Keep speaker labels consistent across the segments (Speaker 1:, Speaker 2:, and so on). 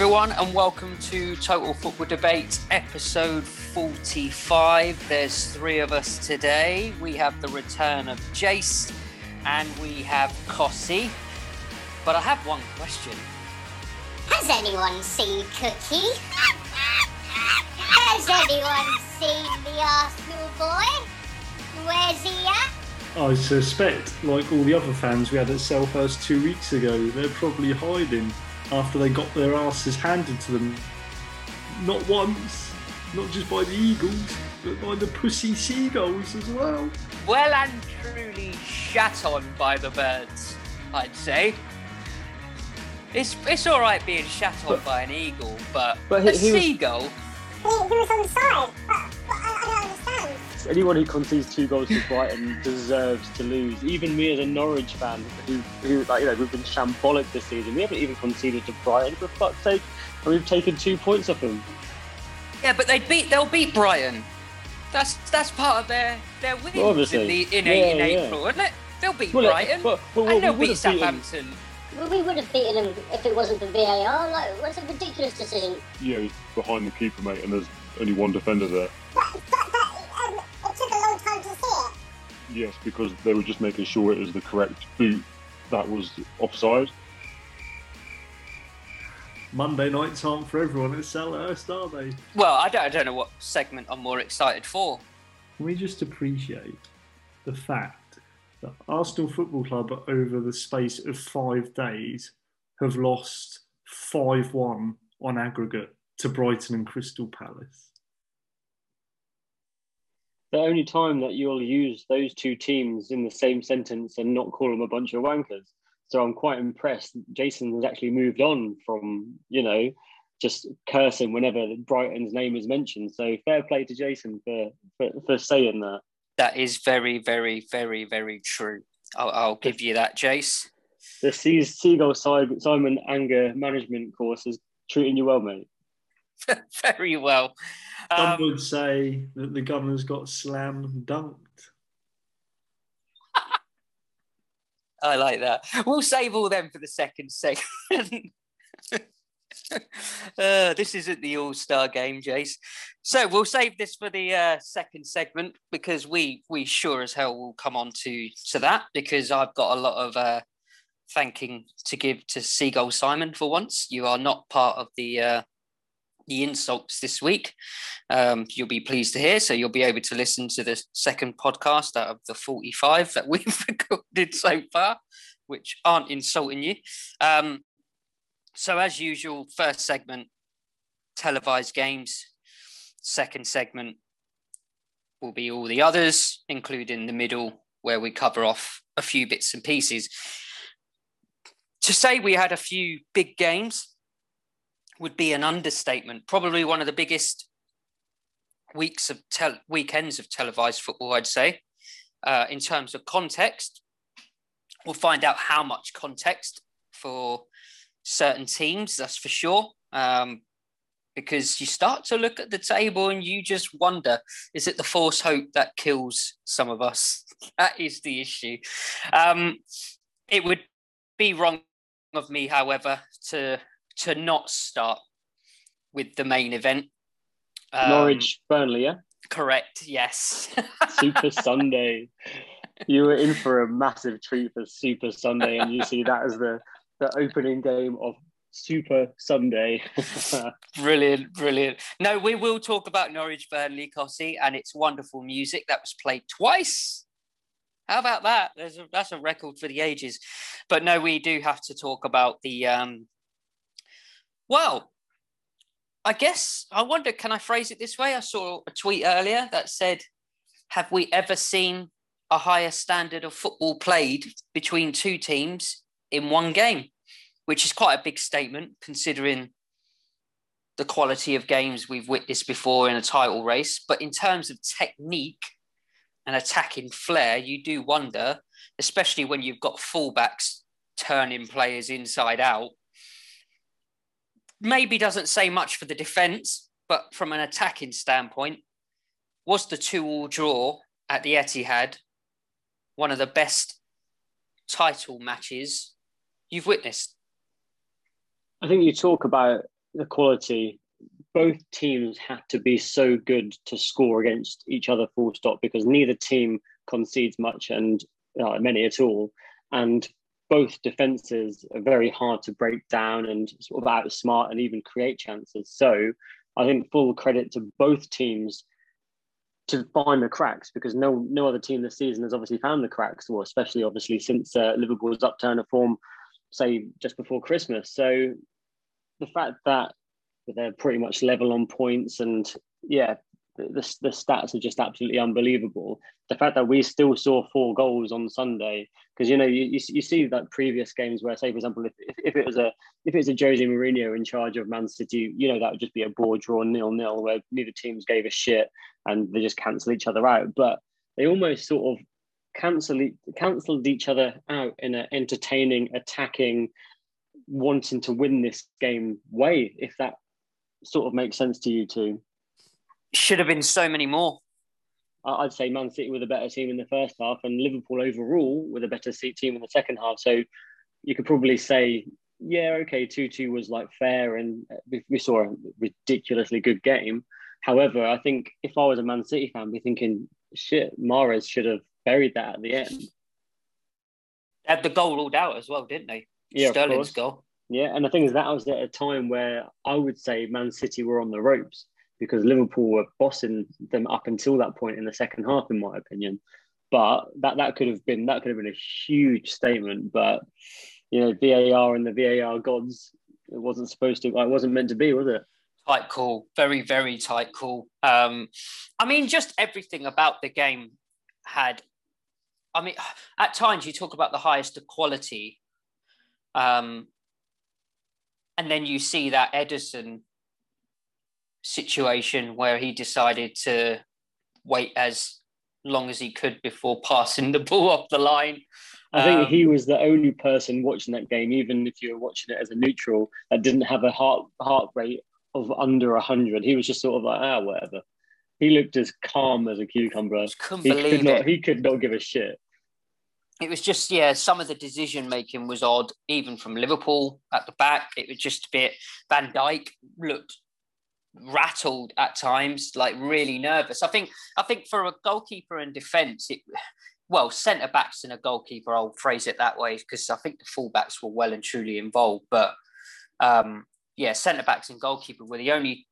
Speaker 1: everyone, and welcome to Total Football Debate, episode 45. There's three of us today. We have the return of Jace and we have Cossie. But I have one question.
Speaker 2: Has anyone seen Cookie? Has anyone seen the Arsenal boy? Where's he at?
Speaker 3: I suspect, like all the other fans we had at Selhurst two weeks ago, they're probably hiding after they got their asses handed to them. Not once, not just by the Eagles, but by the pussy seagulls as well.
Speaker 1: Well and truly shat on by the birds, I'd say. It's it's all right being shat on
Speaker 4: But-
Speaker 1: by an eagle, but,
Speaker 4: but
Speaker 1: a
Speaker 4: he- he was-
Speaker 1: seagull.
Speaker 2: He, he was on the side,
Speaker 4: Anyone who concedes two goals to Brighton deserves to lose. Even me as a Norwich fan, who, who like, you know, we've been shambolic this season. We haven't even conceded to Brighton, for fuck's sake. And we've taken two points off them.
Speaker 1: Yeah, but they beat they'll beat Brighton. That's that's part of their their win
Speaker 4: Well, obviously.
Speaker 1: in the in,
Speaker 4: Yeah,
Speaker 1: in
Speaker 4: yeah.
Speaker 1: April, isn't it? They'll beat
Speaker 4: Well,
Speaker 1: Brighton.
Speaker 4: but- but- well,
Speaker 1: and they'll
Speaker 4: we
Speaker 1: beat
Speaker 4: would've beaten-
Speaker 1: Southampton.
Speaker 2: Well, we would have beaten him if it wasn't for VAR. Like, what's a ridiculous decision?
Speaker 5: yeah, he's behind the keeper, mate, and there's only one defender there.
Speaker 2: It took a long time to see it.
Speaker 5: Yes, because they were just making sure it was the correct boot that was offside.
Speaker 3: Monday nights aren't for everyone at Selhurst, are they?
Speaker 1: Well, I don't, I don't know what segment I'm more excited for.
Speaker 3: Can we just appreciate the fact that Arsenal Football Club, over the space of five days, have lost 5 1 on aggregate to Brighton and Crystal Palace?
Speaker 4: The only time that you'll use those two teams in the same sentence and not call them a bunch of wankers. So I'm quite impressed. Jason has actually moved on from, you know, just cursing whenever Brighton's name is mentioned. So fair play to Jason for, for, for saying that.
Speaker 1: That is very, very, very, very true. I'll, I'll give you that, Jace.
Speaker 4: The Sea- Seagull side, Simon Anger Management course is treating you well, mate.
Speaker 1: very well.
Speaker 3: Some
Speaker 1: Um,
Speaker 3: would say that the governor's got slam dunked.
Speaker 1: I like that. We'll save all them for the second segment. uh, this isn't the All Star game, Jace. So we'll save this for the uh, second segment because we we sure as hell will come on to to that because I've got a lot of uh, thanking to give to Seagull Simon for once. You are not part of the uh, the insults this week. Um, you'll be pleased to hear. So you'll be able to listen to the second podcast out of the 45 that we've recorded so far, which aren't insulting you. Um, so, as usual, first segment, televised games. Second segment will be all the others, including the middle, where we cover off a few bits and pieces. To say we had a few big games would be an understatement. Probably one of the biggest weeks of tel- weekends of televised football, I'd say. Uh, in terms of context, we'll find out how much context for certain teams. That's for sure. Um, because you start to look at the table and you just wonder: is it the false hope that kills some of us? that is the issue. Um, it would be wrong of me, however, to to not start with the main event. Um,
Speaker 4: Norwich, Burnley, yeah?
Speaker 1: Correct. Yes.
Speaker 4: Super Sunday. You were in for a massive treat for Super Sunday, and you see that as the, the opening game of Super Sunday.
Speaker 1: brilliant, brilliant. No, we will talk about Norwich Burnley, Cossie, and it's wonderful music that was played twice. How about that? There's a, that's a record for the ages. But no, we do have to talk about the. Um, well, I guess I wonder. Can I phrase it this way? I saw a tweet earlier that said, "Have we ever seen a higher standard of football played between two teams in one game?" Which is quite a big statement, considering the quality of games we've witnessed before in a title race. But in terms of technique and attacking flair, you do wonder, especially when you've got fullbacks turning players inside out. Maybe doesn't say much for the defence, but from an attacking standpoint, was the two-all draw at the Etihad one of the best title matches you've witnessed?
Speaker 4: I think you talk about the quality, both teams had to be so good to score against each other full stop because neither team concedes much and uh, many at all. And both defenses are very hard to break down and sort of outsmart and even create chances. So I think full credit to both teams to find the cracks because no no other team this season has obviously found the cracks, or especially obviously since uh, Liverpool's upturn of form, say just before Christmas. So the fact that they're pretty much level on points and yeah, the, the stats are just absolutely unbelievable. The fact that we still saw four goals on Sunday, because you know you, you, you, see that previous games where, say, for example, if, if, it was a if it was a Jose Mourinho in charge of Man City, you know that would just be a ball draw nil nil where neither teams gave a shit and they just cancel each other out. But they almost sort of cancel cancelled each other out in an entertaining, attacking, wanting to win this game way. If that sort of makes sense to you too
Speaker 1: should have been so many more.
Speaker 4: I'd say Man City were the better team in the first half, and Liverpool overall were the better team in the second half. So you could probably say, yeah, okay, two-two was like fair, and uh, we saw a ridiculously good game. However, I think if I was a Man City fan, I'd be thinking, shit, Mahrez should have buried that at the end.
Speaker 1: They had the goal ruled out as well, didn't they?
Speaker 4: Yeah,
Speaker 1: Sterling's goal.
Speaker 4: Yeah, and the thing is that was at a time where I would say Man City were on the ropes because Liverpool were bossing them up until that point in the second half, in my opinion. But that that could have been that could have been a huge statement. But you know, VAR and the VAR gods, it wasn't supposed to. It wasn't meant to be, was it?
Speaker 1: Tight call, very very tight call. Um, I mean, just everything about the game had. I mean, at times you talk about the highest quality, um, and then you see that Ederson situation where he decided to wait as long as he could before passing the ball off the line.
Speaker 4: I think um, he was the only person watching that game, even if you were watching it as a neutral, that didn't have a heart heart rate of under hundred. He was just sort of like, ah, whatever. He looked as calm as a cucumber.
Speaker 1: He could
Speaker 4: not.
Speaker 1: It.
Speaker 4: He could not give a shit.
Speaker 1: It was just yeah. Some of the decision making was odd, even from Liverpool at the back. It was just a bit. Van Dijk looked rattled at times, like really nervous. I think I think for a goalkeeper and defence, it well, centre backs and a goalkeeper, I'll phrase it that way, because I think the fullbacks were well and truly involved. But um, yeah, centre backs and goalkeeper were the only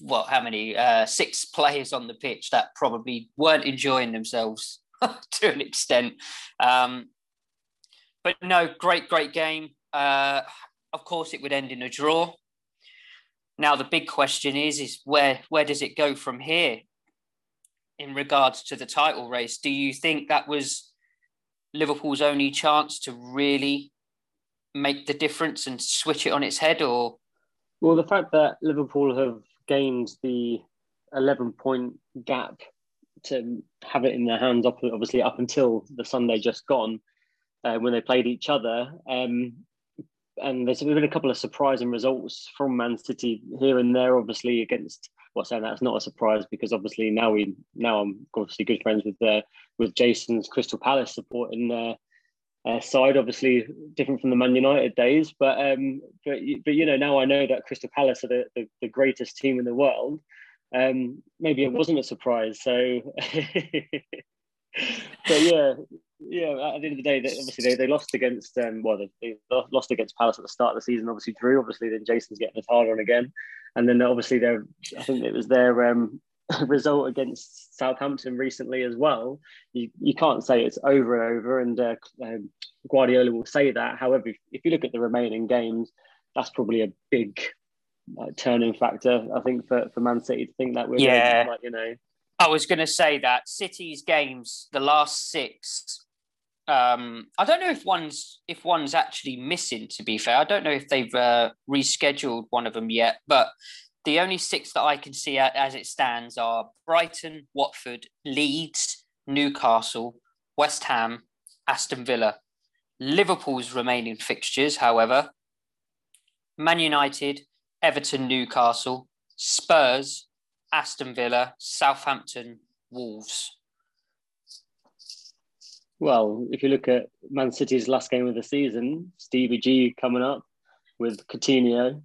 Speaker 1: well, how many uh, six players on the pitch that probably weren't enjoying themselves to an extent. Um, but no, great, great game. Uh, of course, it would end in a draw. Now the big question is is where where does it go from here in regards to the title race? Do you think that was Liverpool's only chance to really make the difference and switch it on its head or
Speaker 4: well the fact that Liverpool have gained the 11 point gap to have it in their hands obviously up until the Sunday just gone uh, when they played each other um, and there's been a couple of surprising results from Man City here and there. Obviously, against well, saying that's not a surprise because obviously now we now I'm obviously good friends with uh, with Jason's Crystal Palace supporting uh, uh, side. Obviously, different from the Man United days, but um, but but you know now I know that Crystal Palace are the, the, the greatest team in the world. Um, maybe it wasn't a surprise. So, but yeah, yeah, at the end of the day, they, obviously they, they lost against um, well they, they, lost against Palace at the start of the season. Obviously drew. Obviously then Jason's getting his hard on again, and then obviously their I think it was their um, result against Southampton recently as well. You you can't say it's over and over, and uh, um, Guardiola will say that. However, if, if, you look at the remaining games, that's probably a big like, turning factor. I think for, for Man City to think that we're
Speaker 1: yeah.
Speaker 4: like you know.
Speaker 1: I was going to say that City's games, the last six, um, I don't know if one's if one's actually missing. To be fair, I don't know if they've uh, rescheduled one of them yet. But the only six that I can see as it stands are Brighton, Watford, Leeds, Newcastle, West Ham, Aston Villa. Liverpool's remaining fixtures, however, Man United, Everton, Newcastle, Spurs, Aston Villa, Southampton, Wolves.
Speaker 4: Well, if you look at Man City's last game of the season, Stevie G coming up with Coutinho.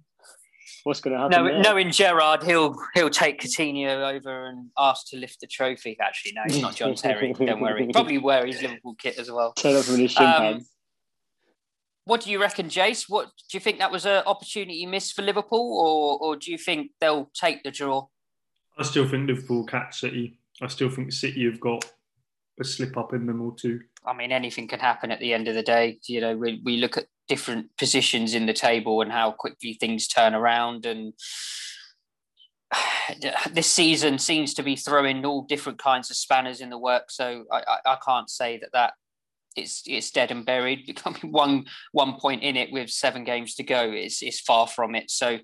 Speaker 4: what's going to happen?
Speaker 1: No, knowing Gerrard, he'll he'll take Coutinho over and ask to lift the trophy. Actually, no, he's not John Terry. Don't worry. Probably wear his Liverpool kit as well.
Speaker 4: Turn up in his shin
Speaker 1: Um. What do you reckon, Jace? What do you think that was an opportunity missed for Liverpool, or or do you think they'll take the draw?
Speaker 3: I still think Liverpool catch City. I still think City have got a slip up in them or two.
Speaker 1: I mean, anything can happen at the end of the day. You know, we, we look at different positions in the table and how quickly things turn around. And this season seems to be throwing all different kinds of spanners in the work. So I, I, I can't say that that it's it's dead and buried. Becoming one one point in it with seven games to go is is far from it. So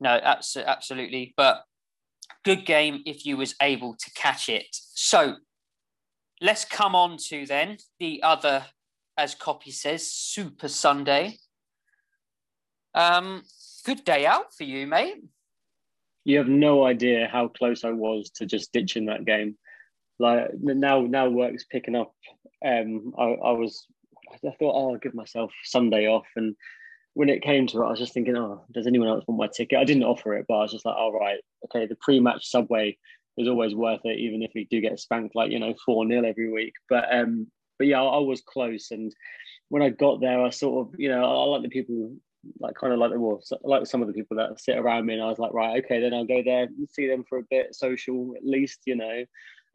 Speaker 1: no, abs- absolutely. But good game if you was able to catch it. So let's come on to then the other, as copy says, Super Sunday. Um, good day out for you, mate.
Speaker 4: You have no idea how close I was to just ditching that game. Like now, now work's picking up. Um, I, I was, I thought, oh, I'll give myself Sunday off, and when it came to it, I was just thinking, oh, does anyone else want my ticket? I didn't offer it, but I was just like, all right, okay, the pre-match subway is always worth it, even if we do get spanked like you know four 0 every week. But um, but yeah, I, I was close, and when I got there, I sort of, you know, I, I like the people like kind of like the well, like some of the people that sit around me, and I was like, right, okay, then I'll go there, and see them for a bit, social at least, you know.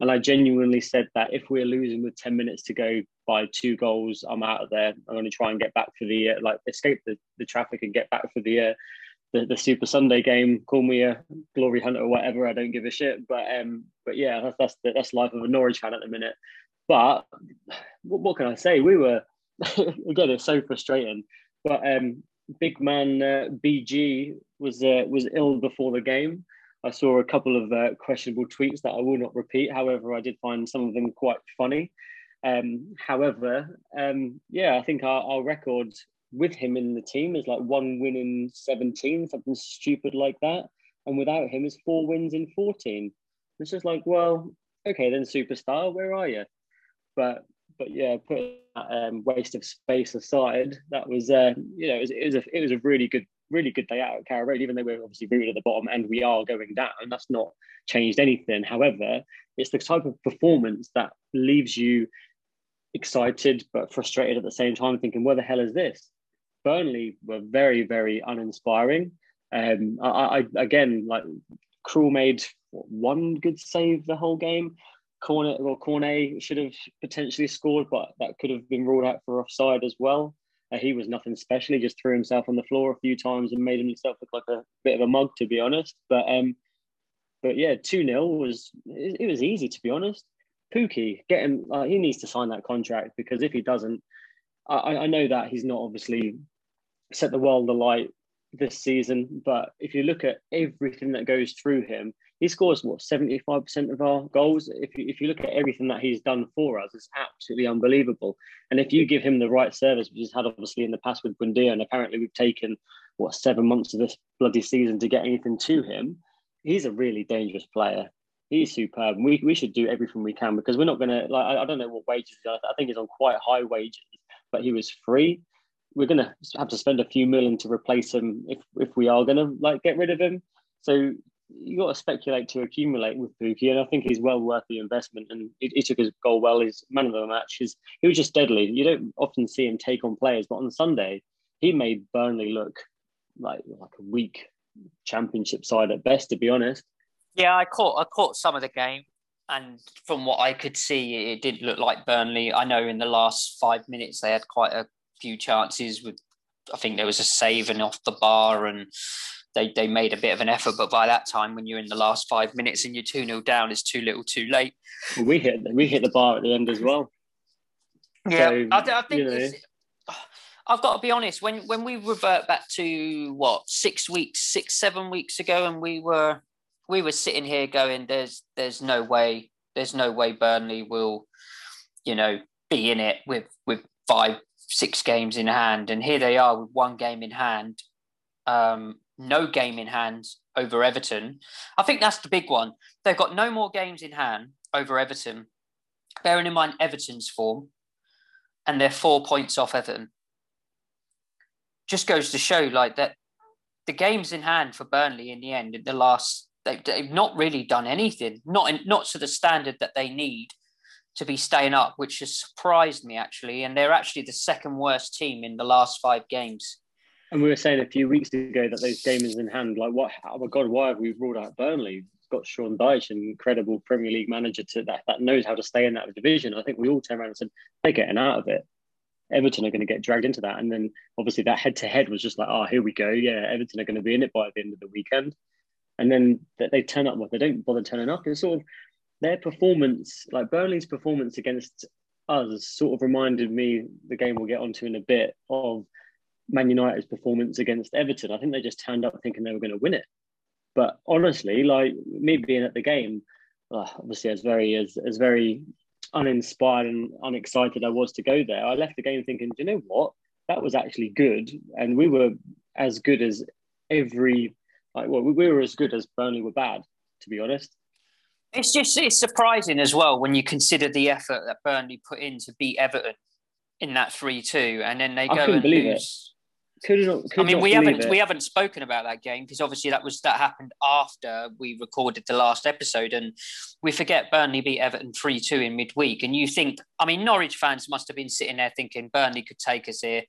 Speaker 4: And I genuinely said that if we're losing with ten minutes to go by two goals, I'm out of there. I'm going to try and get back for the uh, like escape the, the traffic and get back for the uh, the, the Super Sunday game. Call me a glory hunter or whatever. I don't give a shit. But um, but yeah, that's that's the, that's life of a Norwich fan at the minute. But what, what can I say? We were again, it's so frustrating. But um, big man uh, BG was uh, was ill before the game. I saw a couple of uh, questionable tweets that I will not repeat. However, I did find some of them quite funny. Um, however, um, yeah, I think our, our record with him in the team is like one win in 17, something stupid like that. And without him is four wins in 14. It's just like, well, okay, then superstar, where are you? But but yeah, put that um, waste of space aside, that was uh, you know it was, it was a it was a really good really good day out at Carrow Road, even though we're obviously rooted at the bottom and we are going down. That's not changed anything. However, it's the type of performance that leaves you excited but frustrated at the same time, thinking, "Where the hell is this?" Burnley were very very uninspiring. Um, I, I again like Krul made what, one good save the whole game. Cornet or Cornet should have potentially scored, but that could have been ruled out for offside as well. Uh, he was nothing special. He just threw himself on the floor a few times and made himself look like a bit of a mug, to be honest. But um, but yeah, two 0 was it, it was easy to be honest. Pukki, get him. Uh, he needs to sign that contract because if he doesn't, I, I know that he's not obviously set the world alight this season. But if you look at everything that goes through him, he scores what seventy five percent of our goals. If you, if you look at everything that he's done for us, it's absolutely unbelievable. And if you give him the right service, which he's had obviously in the past with Buendia, and apparently we've taken what seven months of this bloody season to get anything to him, he's a really dangerous player. He's superb. We, we should do everything we can because we're not going to like I, I don't know what wages. I think he's on quite high wages, but he was free we're going to have to spend a few million to replace him if if we are going to like get rid of him. So you got to speculate to accumulate with Pukki, and I think he's well worth the investment. And he, he took his goal well. His man of the match. His, he was just deadly. You don't often see him take on players, but on Sunday he made Burnley look like like a weak championship side at best. To be honest,
Speaker 1: Yeah, I caught I caught some of the game, and from what I could see, it did look like Burnley. I know in the last five minutes they had quite a few chances. With I think there was a save and off the bar, and they they made a bit of an effort. But by that time, when you're in the last five minutes and you're two 0 down, it's too little, too late.
Speaker 4: we hit we hit the bar at the end as well.
Speaker 1: Yeah,
Speaker 4: So,
Speaker 1: I, I think
Speaker 4: you know.
Speaker 1: I've got to be honest. When when we revert back to what six weeks, six seven weeks ago, and we were we were sitting here going, "There's there's no way, there's no way Burnley will, you know, be in it with with five six games in hand." And here they are with one game in hand, um, no game in hand over Everton. I think that's the big one. They've got no more games in hand over Everton. Bearing in mind Everton's form, and they're four points off Everton. Just goes to show, like that, the games in hand for Burnley in the end, in the last, they've, they've not really done anything, not in, not to the standard that they need to be staying up, which has surprised me actually. And they're actually the second worst team in the last five games.
Speaker 4: And we were saying a few weeks ago that those games in hand, like what? Oh my God, why have we ruled out Burnley? Got Sean Dyche, an incredible Premier League manager to that that knows how to stay in that division. I think we all turned around and said they're getting out of it. Everton are going to get dragged into that, and then obviously that head to head was just like, oh, here we go. Yeah, Everton are going to be in it by the end of the weekend, and then they turn up. Well, they don't bother turning up. It's sort of their performance, like Burnley's performance against us, sort of reminded me the game we'll get onto in a bit of Man United's performance against Everton. I think they just turned up thinking they were going to win it. But honestly, like me being at the game, uh, obviously as very as as very uninspired and unexcited I was to go there, I left the game thinking, do you know what? That was actually good, and we were as good as every like well, we were as good as Burnley were bad, to be honest.
Speaker 1: It's just it's surprising as well when you consider the effort that Burnley put in to beat Everton in that three two, and then they go and lose.
Speaker 4: Could not, could
Speaker 1: I mean, we haven't it. we haven't spoken about that game because obviously that was that happened after we recorded the last episode, and we forget Burnley beat Everton three two in midweek, and you think, I mean, Norwich fans must have been sitting there thinking Burnley could take us here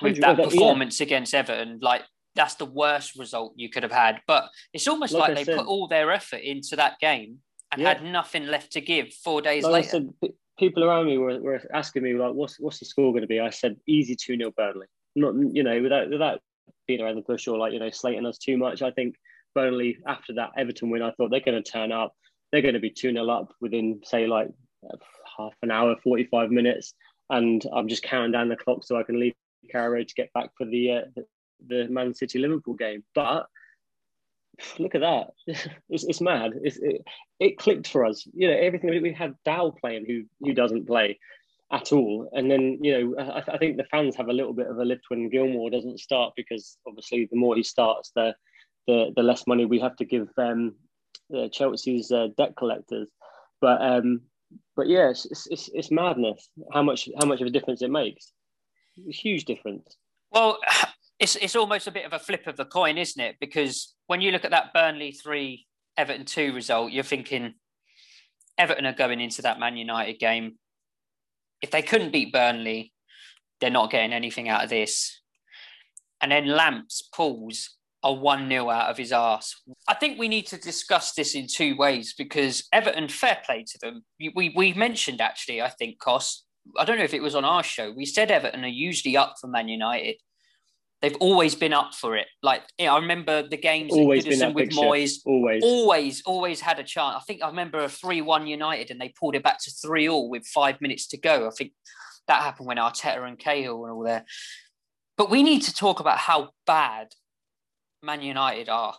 Speaker 1: with that performance yeah. against Everton, like. That's the worst result you could have had, but it's almost like, like they said, put all their effort into that game and yeah. had nothing left to give four days like later. Said,
Speaker 4: people around me were, were asking me like, "What's what's the score going to be?" I said, "Easy two 0 Burnley." Not you know without without being around the bush or like you know slating us too much. I think Burnley after that Everton win, I thought they're going to turn up. They're going to be two 0 up within say like half an hour, forty five minutes, and I'm just counting down the clock so I can leave Road to get back for the uh, the, the Man City Liverpool game. But look at that. It's, it's mad. It's, it, it clicked for us. You know, everything we had Dow playing who who doesn't play at all. And then, you know, I, I, think the fans have a little bit of a lift when Gilmour doesn't start because obviously the more he starts, the the, the less money we have to give um, uh, Chelsea's uh, debt collectors. But um, but yeah, it's, it's, it's madness how much how much of a difference it makes. Huge difference.
Speaker 1: Well, it's it's almost a bit of a flip of the coin, isn't it? Because when you look at that Burnley three, Everton two result, you're thinking Everton are going into that Man United game. If they couldn't beat Burnley, they're not getting anything out of this. And then Lamps pulls a 1 0 out of his arse. I think we need to discuss this in two ways because Everton, fair play to them. We, we mentioned actually, I think, Cost. I don't know if it was on our show. We said Everton are usually up for Man United they've always been up for it. Like I remember the games always with picture. Moyes.
Speaker 4: Always,
Speaker 1: always, always had a chance. I think I remember a three-one United, and they pulled it back to three-all with five minutes to go. I think that happened when Arteta and Cahill were all there. But we need to talk about how bad Man United are.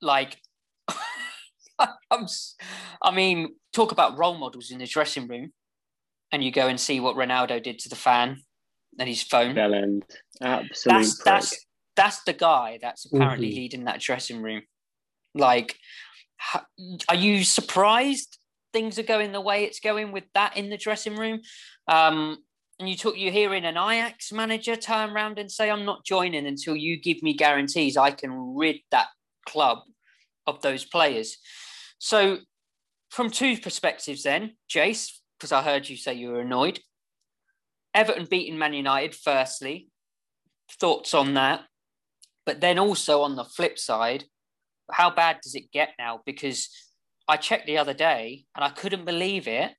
Speaker 1: Like, I'm, I mean, talk about role models in the dressing room, and you go and see what Ronaldo did to the fan and his phone.
Speaker 4: Bell end. Absolute
Speaker 1: that's, that's, that's the guy that's apparently mm-hmm. leading that dressing room. Like, are you surprised things are going the way it's going with that in the dressing room? Um, and you talk, you're hearing an Ajax manager turn around and say, "I'm not joining until you give me guarantees I can rid that club of those players." So, from two perspectives, then, Jace, because I heard you say you were annoyed. Everton beating Man United, firstly. Thoughts on that? But then also on the flip side, how bad does it get now? Because I checked the other day and I couldn't believe it.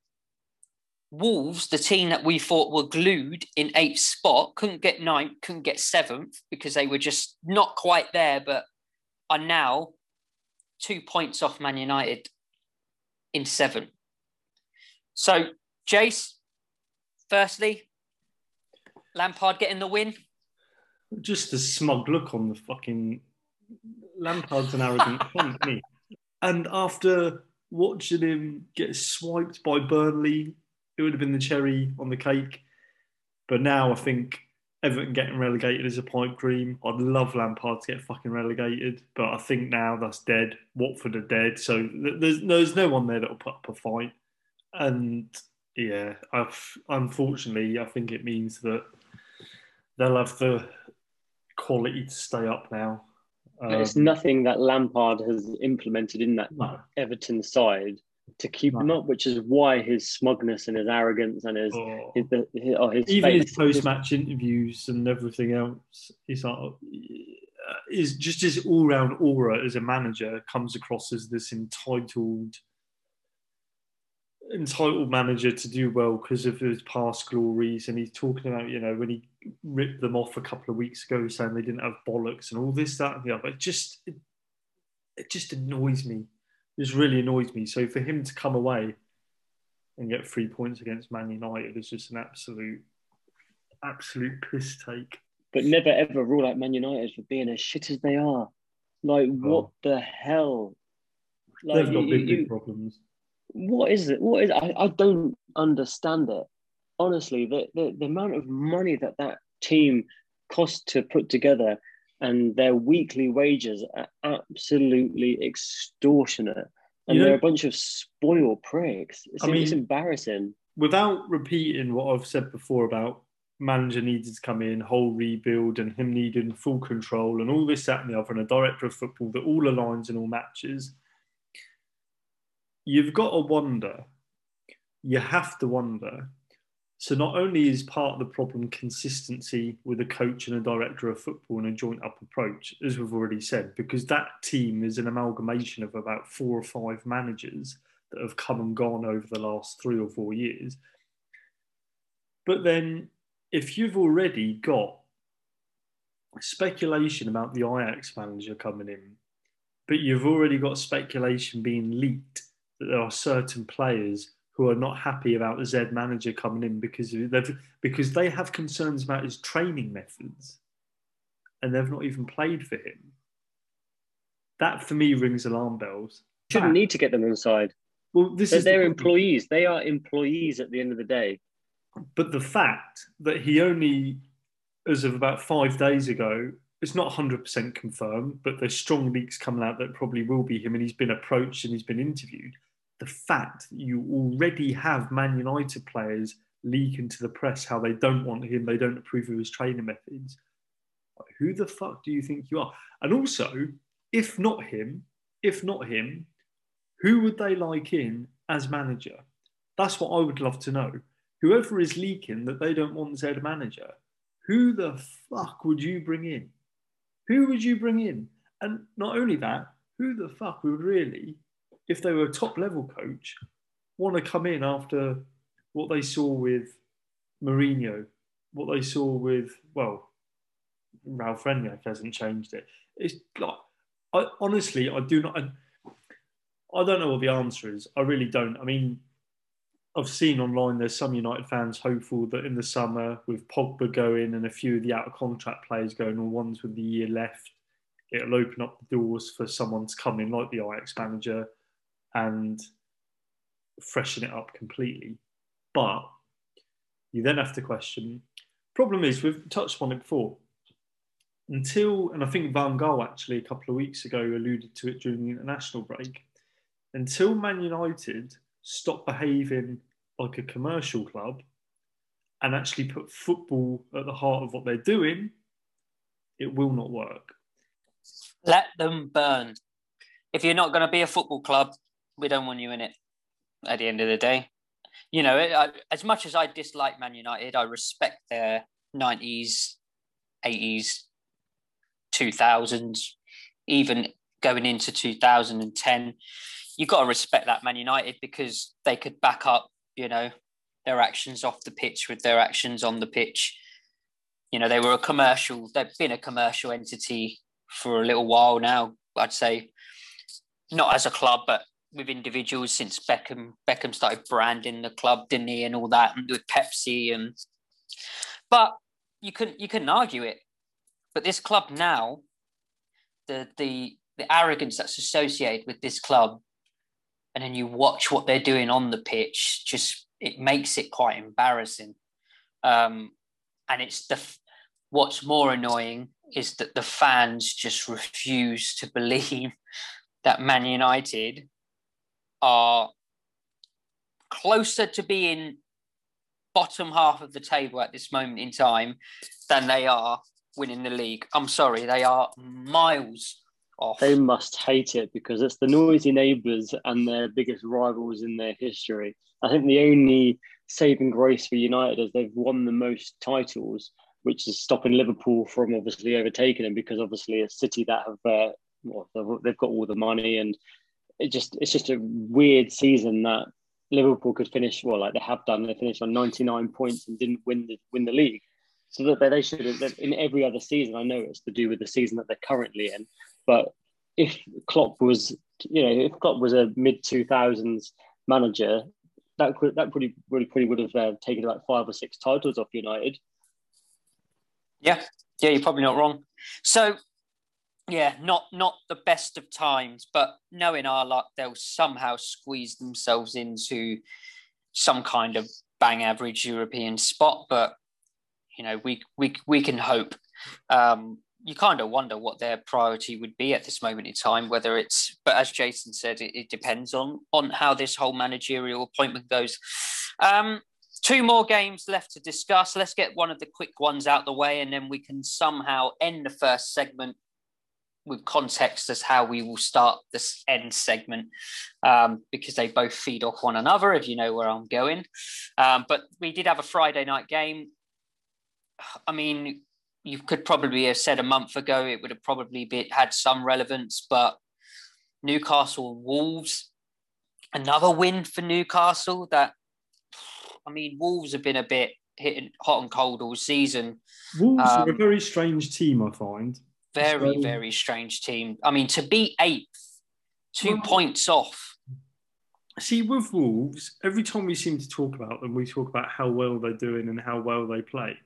Speaker 1: Wolves, the team that we thought were glued in eighth spot, couldn't get ninth, couldn't get seventh because they were just not quite there, but are now two points off Man United in seven. So, Jace, firstly, Lampard getting the win?
Speaker 3: Just a smug look on the fucking Lampard's an arrogant cunt, me. And after watching him get swiped by Burnley, it would have been the cherry on the cake. But now I think Everton getting relegated is a pipe dream. I'd love Lampard to get fucking relegated, but I think now that's dead. Watford are dead, so there's there's no one there that'll put up a fight. And yeah, I've unfortunately I think it means that they'll have the quality to stay up now.
Speaker 4: But it's
Speaker 3: Um,
Speaker 4: nothing that Lampard has implemented in that
Speaker 3: no.
Speaker 4: Everton side to keep him
Speaker 3: No.
Speaker 4: up, which is why his smugness and his arrogance and his
Speaker 3: Oh.
Speaker 4: his, his, oh, his
Speaker 3: even
Speaker 4: face-
Speaker 3: his post-match interviews and everything else, he's like, uh, is just his all-round aura as a manager comes across as this entitled, entitled manager to do well because of his past glories. And he's talking about, you know, when he ripped them off a couple of weeks ago, saying they didn't have bollocks and all this, that, and the other. It just, it, it just annoys me. It just really annoys me. So for him to come away and get three points against Man United is just an absolute, absolute piss take.
Speaker 4: but never ever rule out Man United for being as shit as they are. Like oh. what
Speaker 3: Oh.
Speaker 4: the hell? Like
Speaker 3: They've got big,
Speaker 4: you-
Speaker 3: big problems.
Speaker 4: What is it? What is I, I don't understand it. Honestly, the, the the amount of money that that team cost to put together and their weekly wages are absolutely extortionate. And
Speaker 3: know-
Speaker 4: they're a bunch of spoiled pricks. It's,
Speaker 3: I mean-
Speaker 4: it's embarrassing.
Speaker 3: Without repeating what I've said before about manager needed to come in, whole rebuild, and him needing full control, and all this, that, and the other, and a director of football that all aligns in all matches, you've got to wonder, you have to wonder. So, not only is part of the problem consistency with a coach and a director of football and a joint up approach, as we've already said, because that team is an amalgamation of about four or five managers that have come and gone over the last three or four years. But then, if you've already got speculation about the Ajax manager coming in, but you've already got speculation being leaked that there are certain players who are not happy about the Z manager coming in because they've because they have concerns about his training methods, and they've not even played for him. That for me rings alarm bells.
Speaker 4: Shouldn't
Speaker 3: That-
Speaker 4: need to get them inside.
Speaker 3: Well, this
Speaker 4: They're,
Speaker 3: is the
Speaker 4: they're
Speaker 3: problem.
Speaker 4: employees. They are employees at the end of the day.
Speaker 3: But the fact that he only, as of about five days ago, it's not 100% confirmed, but there's strong leaks coming out that probably will be him, and he's been approached and he's been interviewed. The fact that you already have Man United players leaking to the press how they don't want him, they don't approve of his training methods. Who the fuck do you think you are? And also, if not him, if not him, who would they like in as manager? That's what I would love to know. Whoever is leaking that they don't want Z manager, who the fuck would you bring in? Who would you bring in? And not only that, who the fuck would really, if they were a top level coach, want to come in after what they saw with Mourinho, what they saw with, well, Ralf Rangnick hasn't changed it. It's like, I, honestly, I do not. I, I don't know what the answer is. I really don't. I mean, I've seen online there's some United fans hopeful that in the summer, with Pogba going and a few of the out of contract players going, or ones with the year left, it'll open up the doors for someone to come in like the Ajax manager and freshen it up completely. But you then have to question. Problem is, we've touched on it before. Until, and I think Van Gaal actually a couple of weeks ago alluded to it during the international break. Until Man United stop behaving like a commercial club and actually put football at the heart of what they're doing, it will not work.
Speaker 1: Let them burn. If you're not going to be a football club, we don't want you in it. At the end of the day, you know, I, as much as I dislike Man United, I respect their '90s, '80s, 2000s, even going into 2010. You've got to respect that Man United because they could back up, you know, their actions off the pitch with their actions on the pitch. You know, they were a commercial. They've been a commercial entity for a little while now. I'd say, not as a club, but with individuals since Beckham. Beckham started branding the club, didn't he, and all that, and with Pepsi and. But you couldn't you couldn't argue it. But this club now, the the the arrogance that's associated with this club, and then you watch what they're doing on the pitch, just it makes it quite embarrassing. Um, and it's the what's more annoying is that the fans just refuse to believe that Man United are closer to being bottom half of the table at this moment in time than they are winning the league. I'm sorry, they are miles off.
Speaker 4: They must hate it because it's the noisy neighbours and their biggest rivals in their history. I think the only saving grace for United is they've won the most titles, which is stopping Liverpool from obviously overtaking them because obviously a city that have uh, well, they've got all the money and it just it's just a weird season that Liverpool could finish well like they have done. They finished on 99 points and didn't win the win the league. So that they should have in every other season. I know it's to do with the season that they're currently in, but if Klopp was, you know, if Klopp was a mid 2000s manager, that could that pretty really pretty would have uh, taken about five or six titles off United.
Speaker 1: Yeah, yeah, you're probably not wrong. So, yeah, not not the best of times, but knowing our luck, they'll somehow squeeze themselves into some kind of bang average European spot. But you know, we we we can hope. Um, you kind of wonder what their priority would be at this moment in time. Whether it's, but as Jason said, it, it depends on on how this whole managerial appointment goes. Um, two more games left to discuss. Let's get one of the quick ones out the way, and then we can somehow end the first segment with context as how we will start this end segment um, because they both feed off one another. If you know where I'm going, um, but we did have a Friday night game. I mean, you could probably have said a month ago it would have probably been, had some relevance, but Newcastle Wolves, another win for Newcastle. That I mean, Wolves have been a bit hitting hot and cold all season.
Speaker 3: Wolves um, are a um, very strange team, I find.
Speaker 1: Very, very strange team. I mean, to be eighth, two well, points off.
Speaker 3: See, with Wolves, every time we seem to talk about them, we talk about how well they're doing and how well they play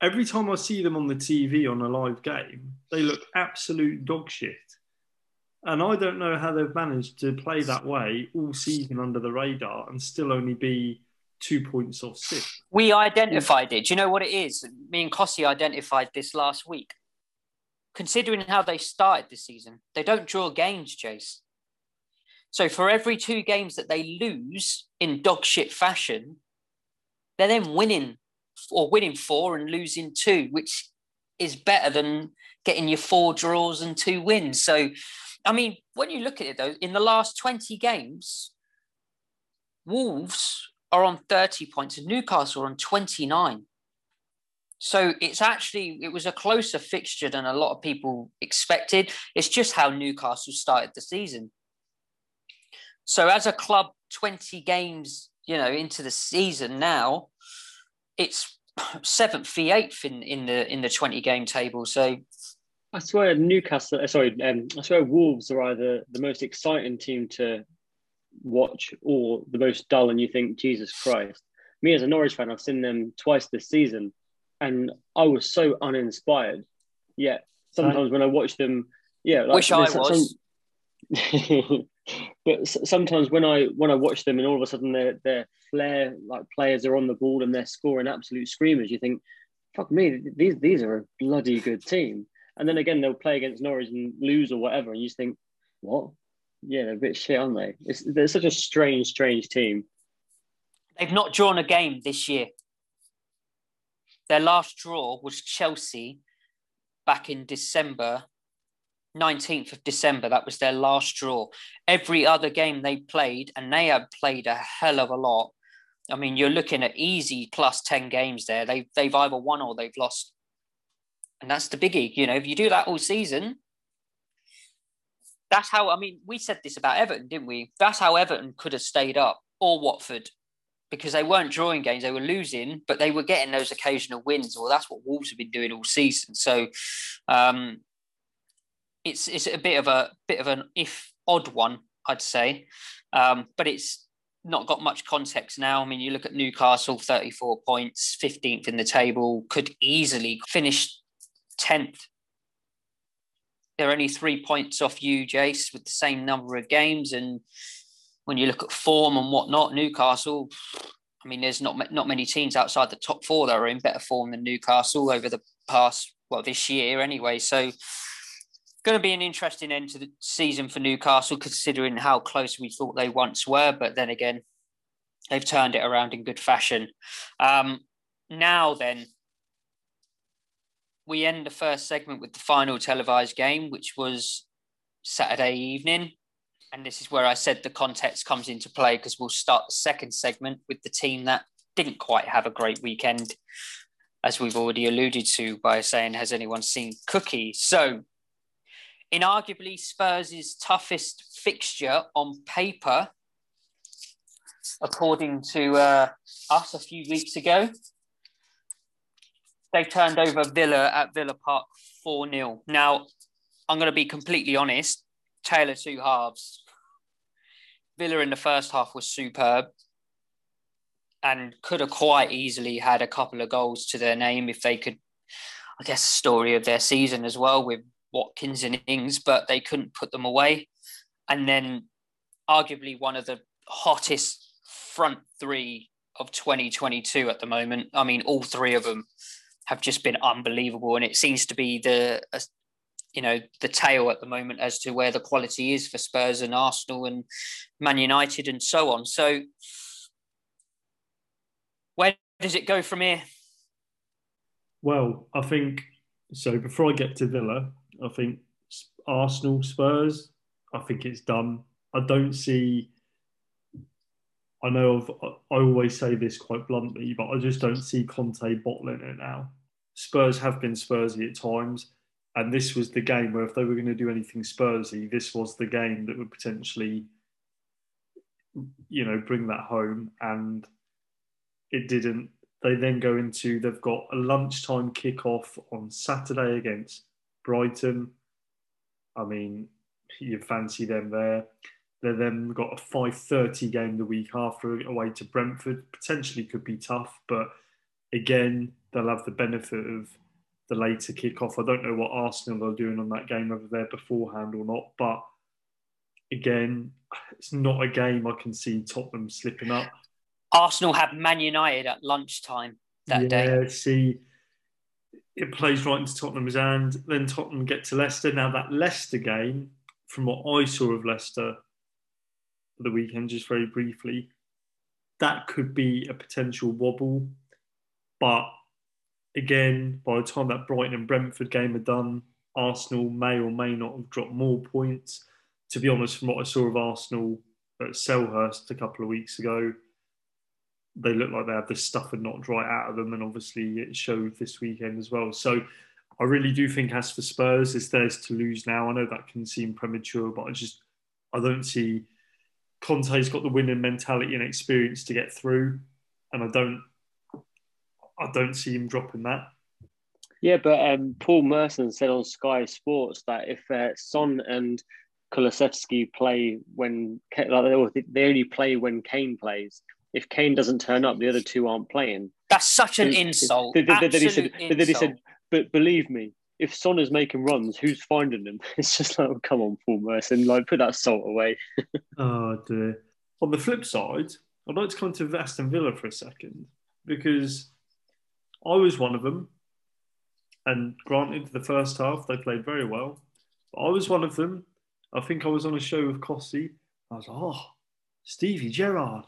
Speaker 3: every time I see them on the TV on a live game, they look absolute dog shit. And I don't know how they've managed to play that way all season under the radar and still only be two points off six.
Speaker 1: We identified it. Do you know what it is? Me and Kossi identified this last week. Considering how they started this season, they don't draw games, Chase. So for every two games that they lose in dog shit fashion, they're then winning or winning four and losing two, which is better than getting your four draws and two wins. So, I mean, when you look at it though, in the last 20 games, Wolves are on 30 points and Newcastle are on 29. So it's actually it was a closer fixture than a lot of people expected. It's just how Newcastle started the season. So as a club, 20 games, you know, into the season now, it's seventh v eighth in, in the in the twenty game table. So
Speaker 4: I swear Newcastle, uh, sorry, um, I swear Wolves are either the most exciting team to watch or the most dull, and you think Jesus Christ. Me as a Norwich fan, I've seen them twice this season, and I was so uninspired. Yet sometimes when I watch them, yeah,
Speaker 1: like, wish I was.
Speaker 4: Some, but sometimes when I when I watch them and all of a sudden their their flair like players are on the ball and they're scoring absolute screamers, you think, fuck me, these these are a bloody good team. And then again they'll play against Norwich and lose or whatever, and you just think, what? Yeah, they're a bit shit, aren't they? It's they're such a strange, strange team.
Speaker 1: They've not drawn a game this year. Their last draw was Chelsea back in December 19th of December. That was their last draw. Every other game they played, and they have played a hell of a lot. I mean, you're looking at easy plus 10 games there. They, they've either won or they've lost. And that's the biggie. You know, if you do that all season, that's how, I mean, we said this about Everton, didn't we? That's how Everton could have stayed up or Watford because they weren't drawing games, they were losing, but they were getting those occasional wins. Well, that's what Wolves have been doing all season. So, um, it's it's a bit of a bit of an if odd one, I'd say, um, but it's not got much context now. I mean, you look at Newcastle, thirty-four points, fifteenth in the table, could easily finish tenth. They're only three points off you, Jace, with the same number of games. And when you look at form and whatnot, Newcastle, I mean, there's not not many teams outside the top four that are in better form than Newcastle over the past, well, this year anyway. So going to be an interesting end to the season for Newcastle, considering how close we thought they once were. But then again, they've turned it around in good fashion. Um, now, then, we end the first segment with the final televised game, which was Saturday evening. And this is where I said the context comes into play because we'll start the second segment with the team that didn't quite have a great weekend, as we've already alluded to by saying, Has anyone seen Cookie? So, in arguably Spurs' toughest fixture on paper, according to uh, us a few weeks ago, they turned over Villa at Villa Park 4 0. Now, I'm going to be completely honest. Taylor two halves. Villa in the first half was superb and could have quite easily had a couple of goals to their name if they could, I guess, story of their season as well with Watkins and Ings, but they couldn't put them away. And then, arguably, one of the hottest front three of 2022 at the moment. I mean, all three of them have just been unbelievable, and it seems to be the you know the tale at the moment as to where the quality is for Spurs and Arsenal and Man United and so on. So where does it go from here?
Speaker 3: Well, I think so. Before I get to Villa, I think Arsenal, Spurs, I think it's done. I don't see. I know I've, I always say this quite bluntly, but I just don't see Conte bottling it now. Spurs have been Spursy at times and this was the game where if they were going to do anything Spursy, this was the game that would potentially, you know, bring that home. And it didn't. They then go into they've got a lunchtime kickoff on Saturday against Brighton. I mean, you fancy them there. They then got a five thirty game the week after away to Brentford. Potentially could be tough, but again, they'll have the benefit of the later kickoff. I don't know what Arsenal are doing on that game, whether they're beforehand or not. But again, it's not a game I can see Tottenham slipping up.
Speaker 1: Arsenal have Man United at lunchtime that
Speaker 3: yeah,
Speaker 1: day.
Speaker 3: Yeah, see, it plays right into Tottenham's hand. Then Tottenham get to Leicester. Now that Leicester game, from what I saw of Leicester the weekend, just very briefly, that could be a potential wobble. But again, by the time that Brighton and Brentford game are done, Arsenal may or may not have dropped more points. To be honest, from what I saw of Arsenal at Selhurst a couple of weeks ago, they look like they have the stuff and not dry out of them, and obviously it showed this weekend as well. So I really do think as for Spurs, it's theirs to lose now. I know that can seem premature, but I just I don't see Conte's got the winning mentality and experience to get through, and I don't I don't see him dropping that.
Speaker 4: Yeah, but um, Paul Merson said on Sky Sports that if uh, Son and Kulusevski play when like they only play when Kane plays. If Kane doesn't turn up, the other two aren't playing.
Speaker 1: That's such an insult. Then,
Speaker 4: then, he said, insult. then he said, but believe me, if Son is making runs, who's finding him? It's just like, oh, come on, Paul Merson, like put that salt away.
Speaker 3: oh dear. On the flip side, I'd like to come to Aston Villa for a second because I was one of them. And granted, the first half they played very well. But I was one of them. I think I was on a show with Cossey. I was like, oh, Stevie Gerrard,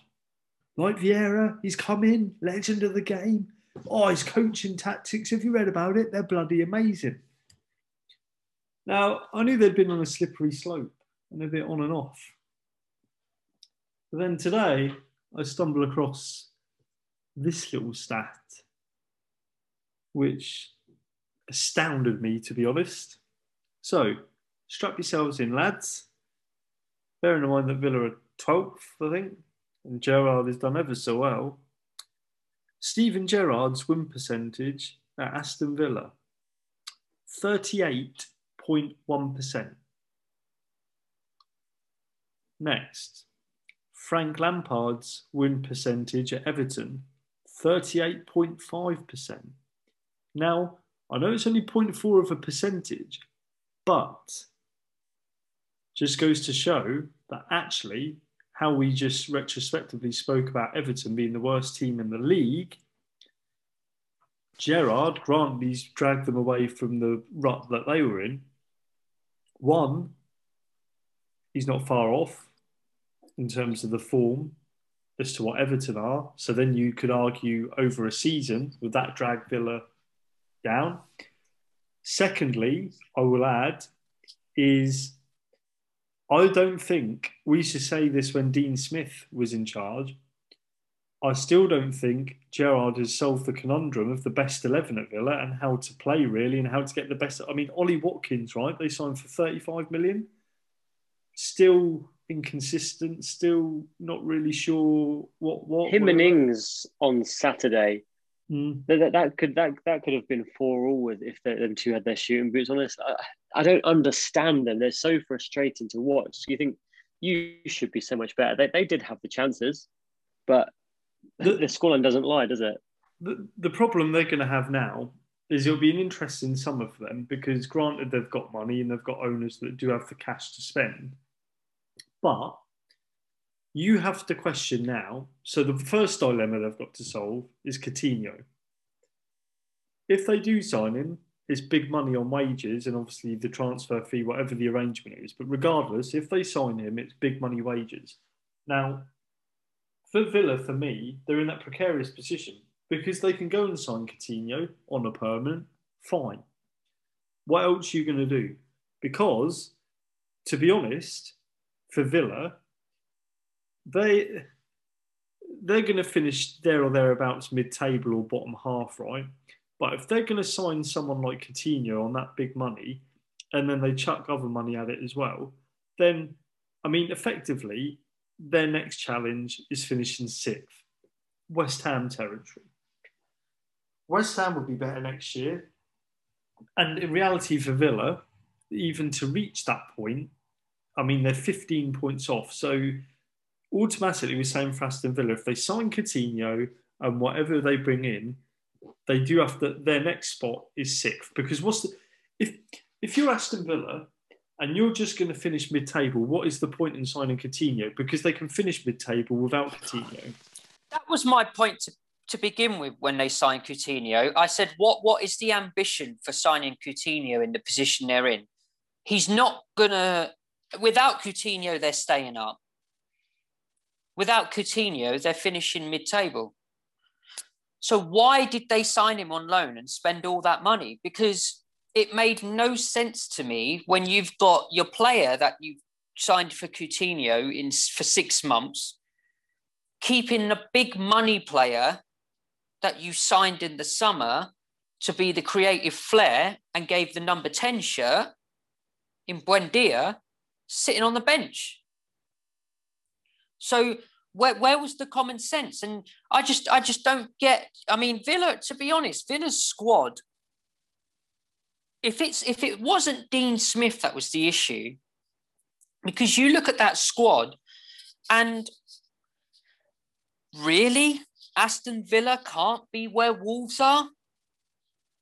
Speaker 3: like Vieira, he's come in, legend of the game. Oh, his coaching tactics, have you read about it? They're bloody amazing. Now, I knew they'd been on a slippery slope and a bit on and off. But then today, I stumble across this little stat which astounded me, to be honest. So, strap yourselves in, lads. Bearing in mind that Villa are 12th, I think, and Gerrard has done ever so well. Steven Gerrard's win percentage at Aston Villa 38.1%. Next, Frank Lampard's win percentage at Everton 38.5%. Now, I know it's only 0.4 of a percentage, but just goes to show that actually how we just retrospectively spoke about Everton being the worst team in the league. Gerrard, grant he's dragged them away from the rut that they were in. One, he's not far off in terms of the form as to what Everton are. So then you could argue over a season with that drag Villa down. Secondly, I will add, is I don't think we used to say this when Dean Smith was in charge. I still don't think Gerrard has solved the conundrum of the best 11 at Villa and how to play really and how to get the best. I mean, Ollie Watkins, right? They signed for 35 million. Still inconsistent, still not really sure what. what
Speaker 4: Him and. Ings on Saturday.
Speaker 3: Mm.
Speaker 4: That, that, could that that could have been four all with if they, them two had their shooting boots on. This, I, I don't understand them. They're so frustrating to watch. You think you should be so much better. They they did have the chances, but
Speaker 3: The-
Speaker 4: the, the scoreline doesn't lie, does it?
Speaker 3: the, the problem they're going to have now is it'll be an interest in some of them because granted they've got money and they've got owners that do have the cash to spend but you have to question now so the first dilemma they've got to solve is Coutinho if they do sign him it's big money on wages and obviously the transfer fee whatever the arrangement is but regardless if they sign him it's big money wages now for Villa, for me, they're in that precarious position because they can go and sign Coutinho on a permanent. Fine. What else are you going to do? Because, to be honest, for Villa, they they're going to finish there or thereabouts mid-table or bottom half, right? But if they're going to sign someone like Coutinho on that big money, and then they chuck other money at it as well, then I mean, effectively, their next challenge is finishing sixth, West Ham territory. West Ham will be better next year. And in reality, for Villa, even to reach that point, I mean, they're 15 points off. So automatically, we're saying for Aston Villa, if they sign Coutinho and whatever they bring in, they do have to, their next spot is sixth. Because what's the, if, if you're Aston Villa and you're just going to finish mid-table, what is the point in signing Coutinho? Because they can finish mid-table without Coutinho.
Speaker 1: That was my point to, to begin with when they signed Coutinho. I said, what what is the ambition for signing Coutinho in the position they're in? He's not gonna without Coutinho, they're staying up. Without Coutinho, they're finishing mid-table. So why did they sign him on loan and spend all that money? Because it made no sense to me when you've got your player that you've signed for Coutinho in for six months, keeping the big money player that you signed in the summer to be the creative flair and gave the number 10 shirt in Buendia sitting on the bench. So where, where was the common sense? And I just I just don't get I mean Villa, to be honest, Villa's squad if it's if it wasn't Dean Smith that was the issue, because you look at that squad and really Aston Villa can't be where Wolves are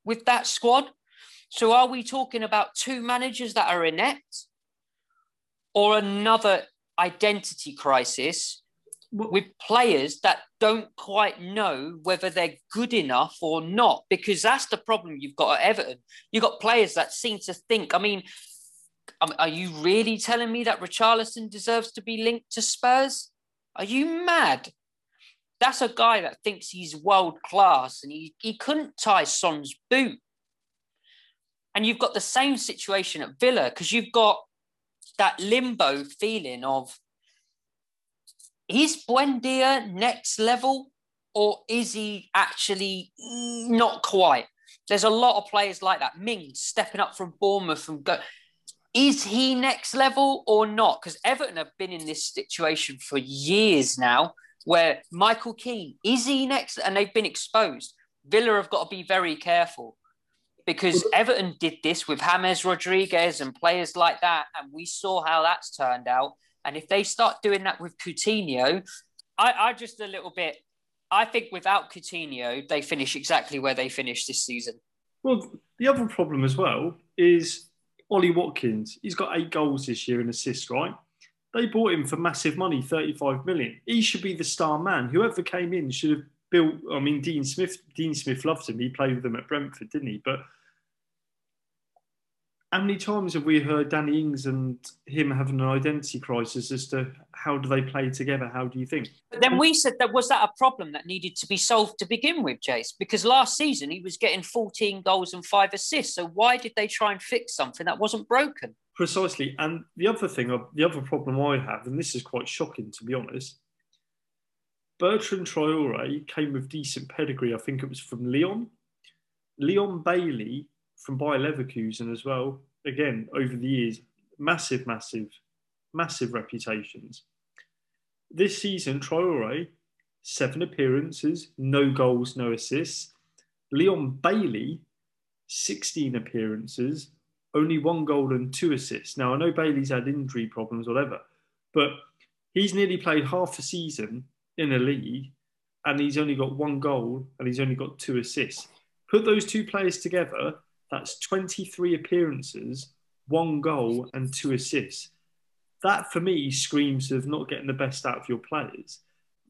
Speaker 1: with that squad. So are we talking about two managers that are inept or another identity crisis with players that don't quite know whether they're good enough or not because that's the problem you've got at Everton. You've got players that seem to think, I mean, um, are you really telling me that Richarlison deserves to be linked to Spurs? Are you mad? That's a guy that thinks he's world class and he, he couldn't tie Son's boot. And you've got the same situation at Villa because you've got that limbo feeling of is Buendia next level or is he actually not quite? There's a lot of players like that. Mings stepping up from Bournemouth and go. Is he next level or not? Because Everton have been in this situation for years now where Michael Keane, is he next? And they've been exposed. Villa have got to be very careful because Everton did this with James Rodriguez and players like that. And we saw how that's turned out. And if they start doing that with Coutinho, I, I just a little bit. I think without Coutinho, they finish exactly where they finished this season.
Speaker 3: Well, the other problem as well is Ollie Watkins. He's got eight goals this year and assists, right? They bought him for massive money, 35 million. He should be the star man. Whoever came in should have built. I mean, Dean Smith. Dean Smith loves him. He played with them at Brentford, didn't he? But how many times have we heard Danny Ings and him having an identity crisis as to how do they play together? How do you think?
Speaker 1: But then we said that was that a problem that needed to be solved to begin with, Jace? Because last season he was getting 14 goals and five assists. So why did they try and fix something that wasn't broken?
Speaker 3: Precisely. And the other thing, uh, the other problem I have, and this is quite shocking to be honest, Bertrand Traore came with decent pedigree. I think it was from Lyon. Leon Bailey from Bayer Leverkusen as well. Again, over the years, massive, massive, massive reputations. This season, Traore, seven appearances, no goals, no assists. Leon Bailey, 16 appearances, only one goal and two assists. Now, I know Bailey's had injury problems, whatever, but he's nearly played half a season in a league and he's only got one goal and he's only got two assists. Put those two players together, that's 23 appearances, one goal and two assists. That for me screams of not getting the best out of your players.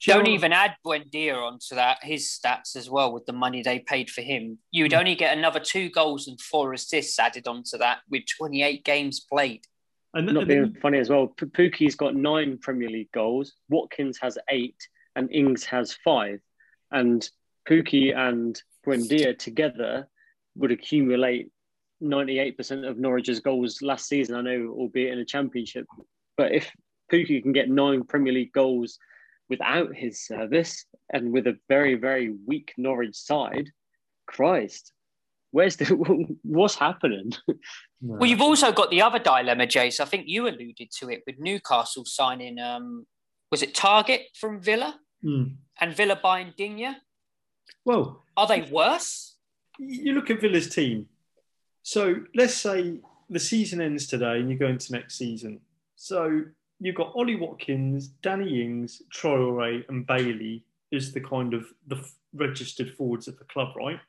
Speaker 1: Don't even add Buendia onto that, his stats as well, with the money they paid for him. You would hmm. only get another two goals and four assists added onto that with 28 games played.
Speaker 3: and,
Speaker 4: Not
Speaker 3: and then-
Speaker 4: being funny as well. P- Pukki's got nine Premier League goals. Watkins has eight, and Ings has five. And Pukki and Buendia together would accumulate 98% of Norwich's goals last season. I know, albeit in a championship. But if Pukki can get nine Premier League goals without his service and with a very, very weak Norwich side, Christ, where's the what's happening?
Speaker 1: Well, you've also got the other dilemma, Jace. I think you alluded to it with Newcastle signing, um, was it Targett from Villa
Speaker 3: Mm.
Speaker 1: and Villa buying Digne?
Speaker 3: Well,
Speaker 1: Are they worse?
Speaker 3: You look at Villa's team. So let's say the season ends today and you go into next season. So you've got Ollie Watkins, Danny Ings, Traore, and Bailey is the kind of the registered forwards at the club, right?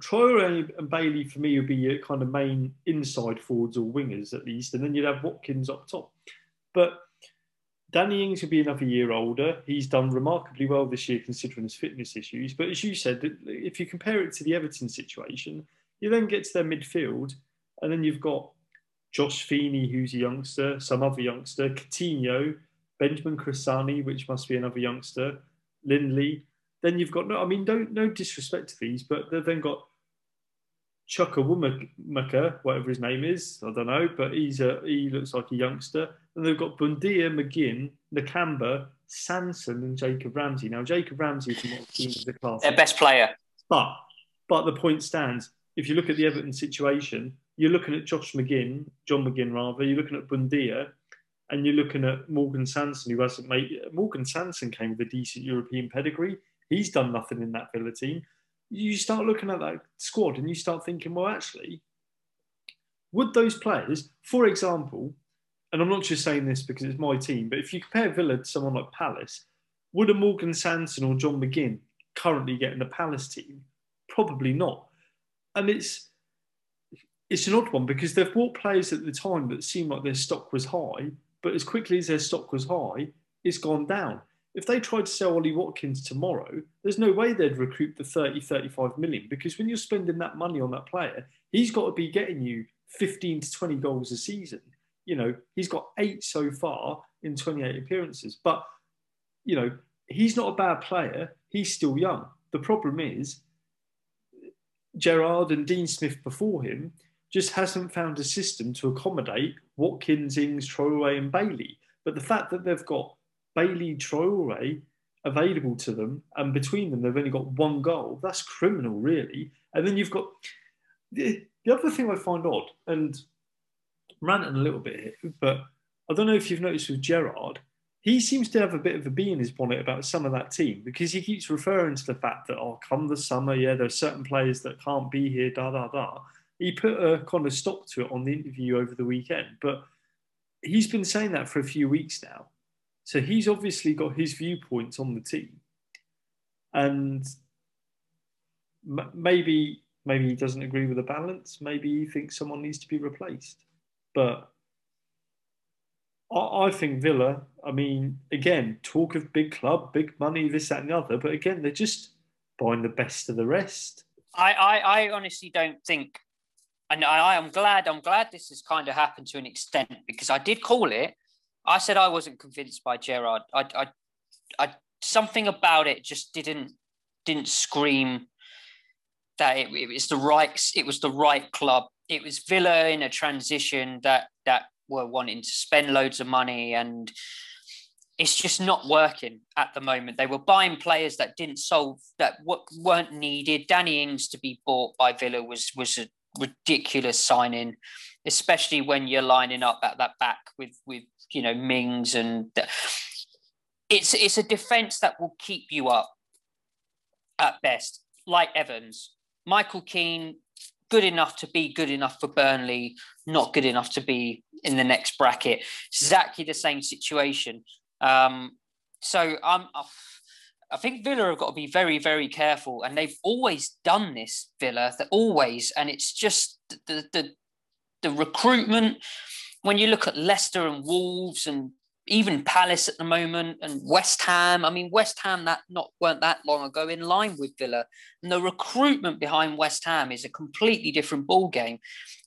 Speaker 3: Troy Traore and Bailey for me would be your kind of main inside forwards or wingers at least, and then you'd have Watkins up top. But Danny Ings will be another year older. He's done remarkably well this year considering his fitness issues. But as you said, if you compare it to the Everton situation, you then get to their midfield, and then you've got Josh Feeney, who's a youngster, some other youngster, Coutinho, Benjamin Chrisene, which must be another youngster, Lindley. Then you've got no, I mean, no, no disrespect to these, but they've then got Chukwuemeka, whatever his name is, I don't know, but he's a he looks like a youngster. And they've got Buendia, McGinn, Nakamba, Sanson, and Jacob Ramsey. Now, Jacob Ramsey is as the class.
Speaker 1: Their best player.
Speaker 3: But but the point stands. If you look at the Everton situation, you're looking at Josh McGinn, John McGinn rather. You're looking at Buendia, and you're looking at Morgan Sanson, who hasn't made. Morgan Sanson came with a decent European pedigree. He's done nothing in that Villa team. You start looking at that squad, and you start thinking, well, actually, would those players, for example, and I'm not just saying this because it's my team, but if you compare Villa to someone like Palace, would a Morgan Sanson or John McGinn currently get in the Palace team? Probably not. And it's it's an odd one because they've bought players at the time that seemed like their stock was high, but as quickly as their stock was high, it's gone down. If they tried to sell Ollie Watkins tomorrow, there's no way they'd recruit the 30, 35 million because when you're spending that money on that player, he's got to be getting you 15 to 20 goals a season. You know, he's got eight so far in 28 appearances. But, you know, he's not a bad player. He's still young. The problem is Gerrard and Dean Smith before him just hasn't found a system to accommodate Watkins, Ings, Traore, and Bailey. But the fact that they've got Bailey, Traore available to them, and between them they've only got one goal, that's criminal, really. And then you've got the, the other thing I find odd, and ranting a little bit here, but I don't know if you've noticed with Gerrard, he seems to have a bit of a bee in his bonnet about some of that team because he keeps referring to the fact that, oh, come the summer, yeah, there are certain players that can't be here, da da da. He put a kind of stop to it on the interview over the weekend, but he's been saying that for a few weeks now. So he's obviously got his viewpoints on the team, and maybe maybe he doesn't agree with the balance. Maybe he thinks someone needs to be replaced. But I, I think Villa. I mean, again, talk of big club, big money, this, that, and the other. But again, they're just buying the best of the rest.
Speaker 1: I, I, I honestly don't think, and I, I am glad. I'm glad this has kind of happened to an extent because I did call it. I said I wasn't convinced by Gerrard. I, I, I something about it just didn't didn't scream that it, it was the right it was the right club it was Villa in a transition that that were wanting to spend loads of money and it's just not working at the moment. They were buying players that didn't solve that what weren't needed. Danny Ings to be bought by Villa was was a ridiculous signing, especially when you're lining up at that back with with you know Mings and it's it's a defense that will keep you up at best, like Evans. Michael Keane, good enough to be good enough for Burnley, not good enough to be in the next bracket. Exactly the same situation. Um, so I'm, I think Villa have got to be very, very careful, and they've always done this. Villa, that always, and it's just the the the recruitment. When you look at Leicester and Wolves and even Palace at the moment and West Ham. I mean, West Ham that not weren't that long ago in line with Villa, and the recruitment behind West Ham is a completely different ball game.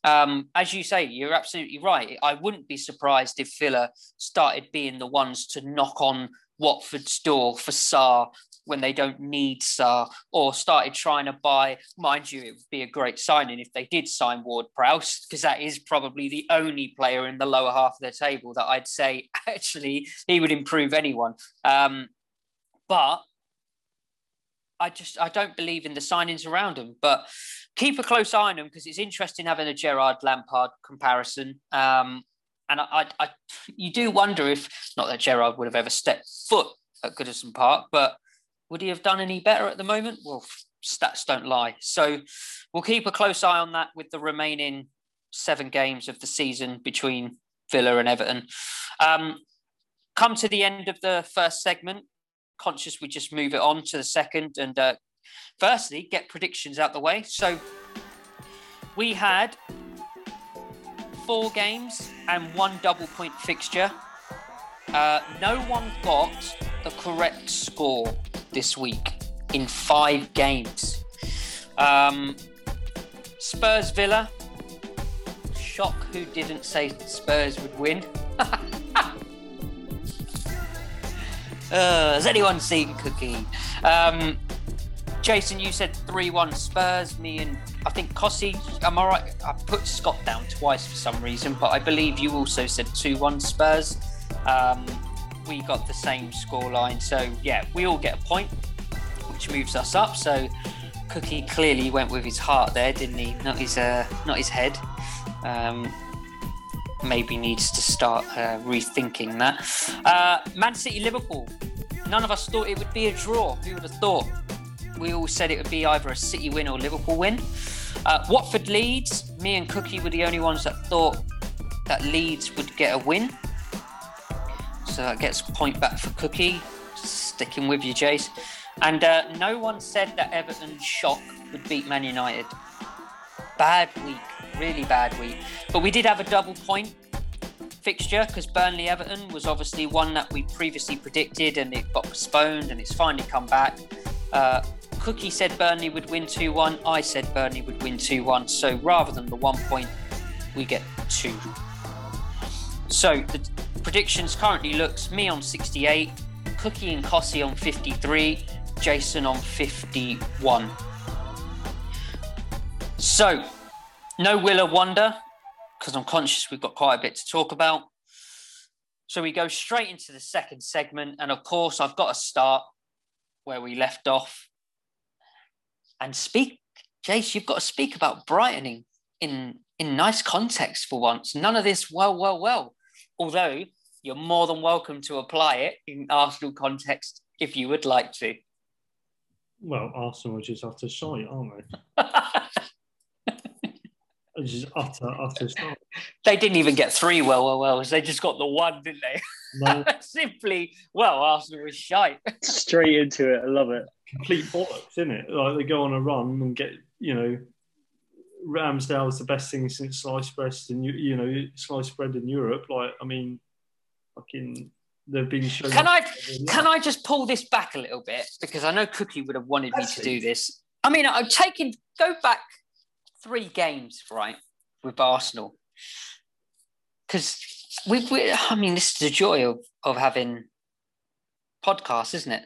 Speaker 1: Um, as you say, you're absolutely right. I wouldn't be surprised if Villa started being the ones to knock on Watford's door for Sarr when they don't need Sarr or started trying to buy. Mind you, it would be a great signing if they did sign Ward Prowse, because that is probably the only player in the lower half of the table that I'd say actually he would improve anyone. Um, but I just I don't believe in the signings around him. But keep a close eye on him because it's interesting having a Gerrard Lampard comparison. Um, and I, I, I, you do wonder if not that Gerrard would have ever stepped foot at Goodison Park, but would he have done any better at the moment? Well, stats don't lie. So we'll keep a close eye on that with the remaining seven games of the season between Villa and Everton. Um, come to the end of the first segment. Conscious we just move it on to the second and uh, firstly get predictions out the way. So we had four games and one double point fixture. Uh, no one got the correct score this week in five games. Um, Spurs Villa. Shock who didn't say Spurs would win. uh, has anyone seen Cookie? Um, Jason, you said 3 1 Spurs. Me and I think Cossie, am I right? I put Scott down twice for some reason, but I believe you also said 2 1 Spurs. Um, we got the same scoreline. So yeah, we all get a point, which moves us up. So Cookie clearly went with his heart there, didn't he? Not his uh, not his head. Um, maybe needs to start uh, rethinking that. Uh, Man City Liverpool. None of us thought it would be a draw. Who would have thought? We all said it would be either a City win or Liverpool win. Uh, Watford Leeds. Me and Cookie were the only ones that thought that Leeds would get a win. So that gets a point back for Cookie. Sticking with you, Jace. And uh, no one said that Everton shock would beat Man United. Bad week, really bad week. But we did have a double point fixture because Burnley Everton was obviously one that we previously predicted and it got postponed and it's finally come back. Uh, Cookie said Burnley would win 2 1. I said Burnley would win 2 1. So rather than the one point, we get two. So the predictions currently looks me on 68, Cookie and Cossie on 53, Jason on 51. So, no Willa Wonder, because I'm conscious we've got quite a bit to talk about. So we go straight into the second segment, and of course, I've got to start where we left off and speak. Jace, you've got to speak about Brighton in in nice context for once. None of this well, well, well. Although you're more than welcome to apply it in Arsenal context if you would like to.
Speaker 3: Well, Arsenal are just utter shite, aren't they? just utter, utter shite.
Speaker 1: They didn't even get three well, well, well. They just got the one, didn't they? No. Simply, well, Arsenal was shite.
Speaker 4: Straight into it. I love it.
Speaker 3: Complete bollocks, isn't it? Like they go on a run and get, you know, Ramsdale is the best thing since sliced bread in you, know sliced bread in Europe. Like I mean, fucking they've been shown.
Speaker 1: Can I can I just pull this back a little bit because I know Cookie would have wanted me to do this. I mean, I'm taking go back three games right with Arsenal because we, we I mean, this is the joy of of having podcasts, isn't it?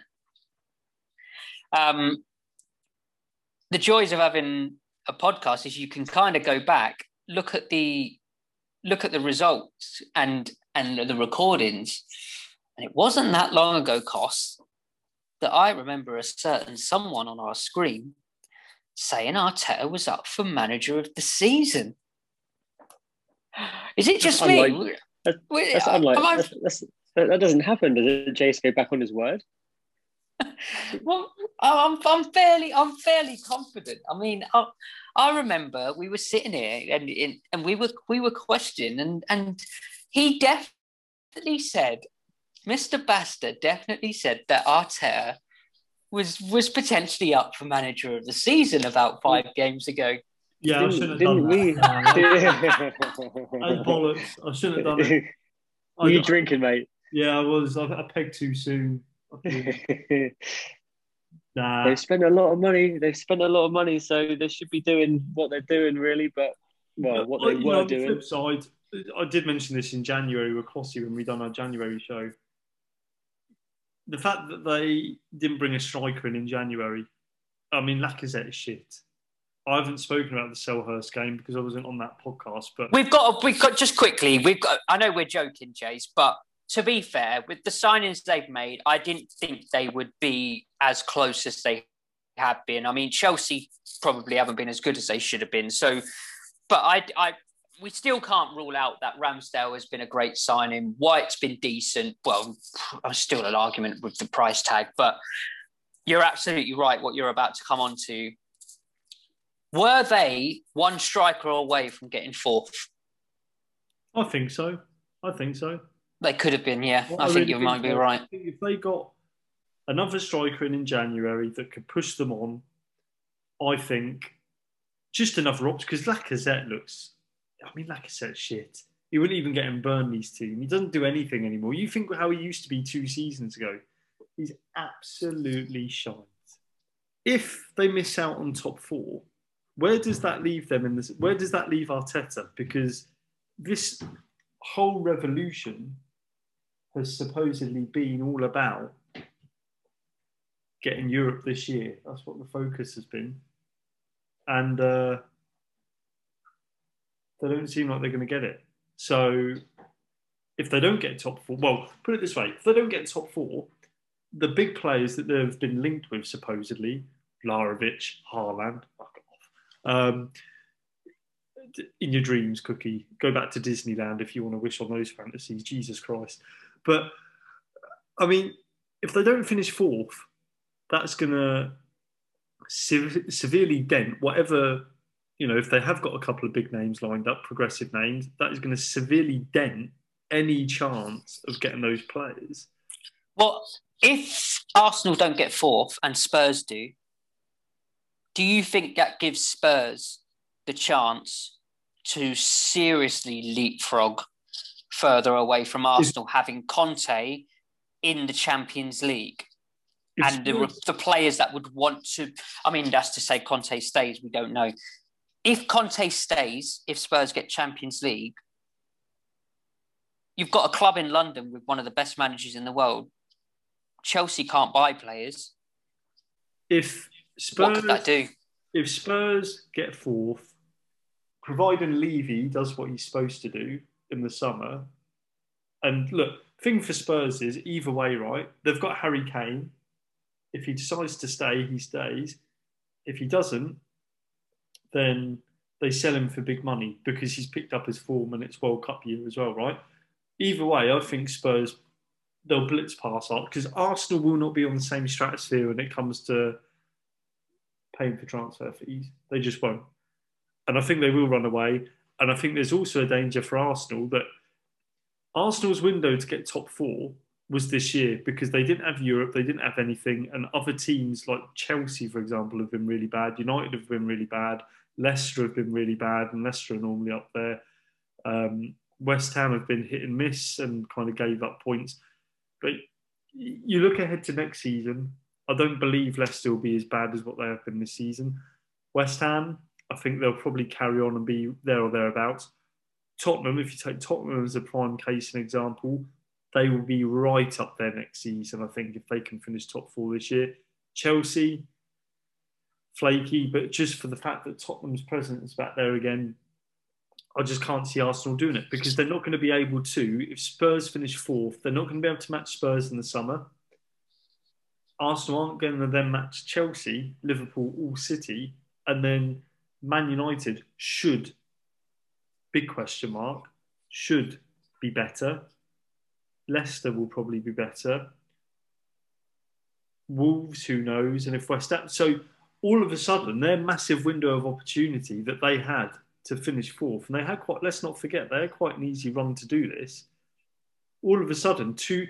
Speaker 1: Um, the joys of having a podcast is you can kind of go back look at the look at the results and and the recordings, and it wasn't that long ago, cost that I remember a certain someone on our screen saying Arteta was up for manager of the season. Is it just
Speaker 4: That's
Speaker 1: me?
Speaker 4: unlike- That's, that's unlike,
Speaker 1: I-
Speaker 4: that's, that's, that, that doesn't happen. Does it? Jace go back on his word?
Speaker 1: well, I'm, I'm fairly, I'm fairly confident. I mean, I, I remember we were sitting here and and, and we were we were questioning, and and he definitely said, Mr. Basta definitely said that Arteta was was potentially up for manager of the season about five games ago.
Speaker 3: Yeah, I
Speaker 4: Didn't-
Speaker 3: shouldn't have
Speaker 4: didn't
Speaker 3: done
Speaker 4: we?
Speaker 3: that. Uh, bollocks. I shouldn't have done it. I,
Speaker 4: you drinking, mate?
Speaker 3: yeah, I was. I, I pegged too soon. Nah.
Speaker 4: They've spent a lot of money. They've spent a lot of money, so they should be doing what they're doing, really. But well, what they
Speaker 3: you know,
Speaker 4: were
Speaker 3: on the
Speaker 4: doing.
Speaker 3: flip side, I did mention this in January with Cossie when we done our January show. The fact that they didn't bring a striker in in January, I mean, Lacazette is shit. I haven't spoken about the Selhurst game because I wasn't on that podcast, but
Speaker 1: We've got, we've got just quickly. We've got. I know we're joking, Jace, but to be fair, with the signings they've made, I didn't think they would be as close as they have been. I mean, Chelsea probably haven't been as good as they should have been. So, but I, I, we still can't rule out that Ramsdale has been a great signing. White's been decent. Well, I'm still an argument with the price tag, but you're absolutely right. What you're about to come on to. Were they one striker away from getting fourth?
Speaker 3: I think so. I think so.
Speaker 1: They could have been, yeah.
Speaker 3: What
Speaker 1: I think
Speaker 3: really
Speaker 1: you might be right.
Speaker 3: If they got another striker in in January that could push them on, I think just another option because Lacazette looks. I mean, Lacazette's shit. He wouldn't even get in Burnley's team. He doesn't do anything anymore. You think how he used to be two seasons ago? He's absolutely shite. If they miss out on top four, where does that leave them in this? Where does that leave Arteta? Because this whole revolution has supposedly been all about getting Europe this year. That's what the focus has been. And uh, they don't seem like they're going to get it. So if they don't get top four, well, put it this way if they don't get top four, the big players that they've been linked with, supposedly, Larovic, Haaland, fuck off. Um, in your dreams, Cookie. Go back to Disneyland if you want to wish on those fantasies. Jesus Christ. But, I mean, if they don't finish fourth, that's going to se- severely dent whatever, you know, if they have got a couple of big names lined up, progressive names, that is going to severely dent any chance of getting those players.
Speaker 1: Well, if Arsenal don't get fourth and Spurs do, do you think that gives Spurs the chance to seriously leapfrog further away from Arsenal, having Conte in the Champions League? And the, the players that would want to, I mean, that's to say Conte stays, we don't know. If Conte stays, if Spurs get Champions League, you've got a club in London with one of the best managers in the world. Chelsea can't buy players.
Speaker 3: if
Speaker 1: What
Speaker 3: Spurs
Speaker 1: could that do?
Speaker 3: if Spurs get fourth, providing Levy does what he's supposed to do in the summer, and look, thing for Spurs is either way, right? They've got Harry Kane. If he decides to stay, he stays. If he doesn't, then they sell him for big money because he's picked up his form and it's World Cup year as well, right? Either way, I think Spurs they'll blitz past Arsenal because Arsenal will not be on the same stratosphere when it comes to paying for transfer fees. They just won't. And I think they will run away. And I think there's also a danger for Arsenal that Arsenal's window to get top four was this year because they didn't have Europe, they didn't have anything. And other teams like Chelsea, for example, have been really bad. United have been really bad. Leicester have been really bad. And Leicester are normally up there. Um, West Ham have been hit and miss and kind of gave up points. But you look ahead to next season, I don't believe Leicester will be as bad as what they have been this season. West Ham, I think they'll probably carry on and be there or thereabouts. Tottenham, if you take Tottenham as a prime case and example, they will be right up there next season, I think, if they can finish top four this year. Chelsea, flaky, but just for the fact that Tottenham's presence is back there again, I just can't see Arsenal doing it because they're not going to be able to. If Spurs finish fourth, they're not going to be able to match Spurs in the summer. Arsenal aren't going to then match Chelsea, Liverpool, all City, and then Man United should, big question mark, should be better. Leicester will probably be better. Wolves, who knows? And if West Ham, so all of a sudden, their massive window of opportunity that they had to finish fourth, and they had quite. Let's not forget they had quite an easy run to do this. All of a sudden, two.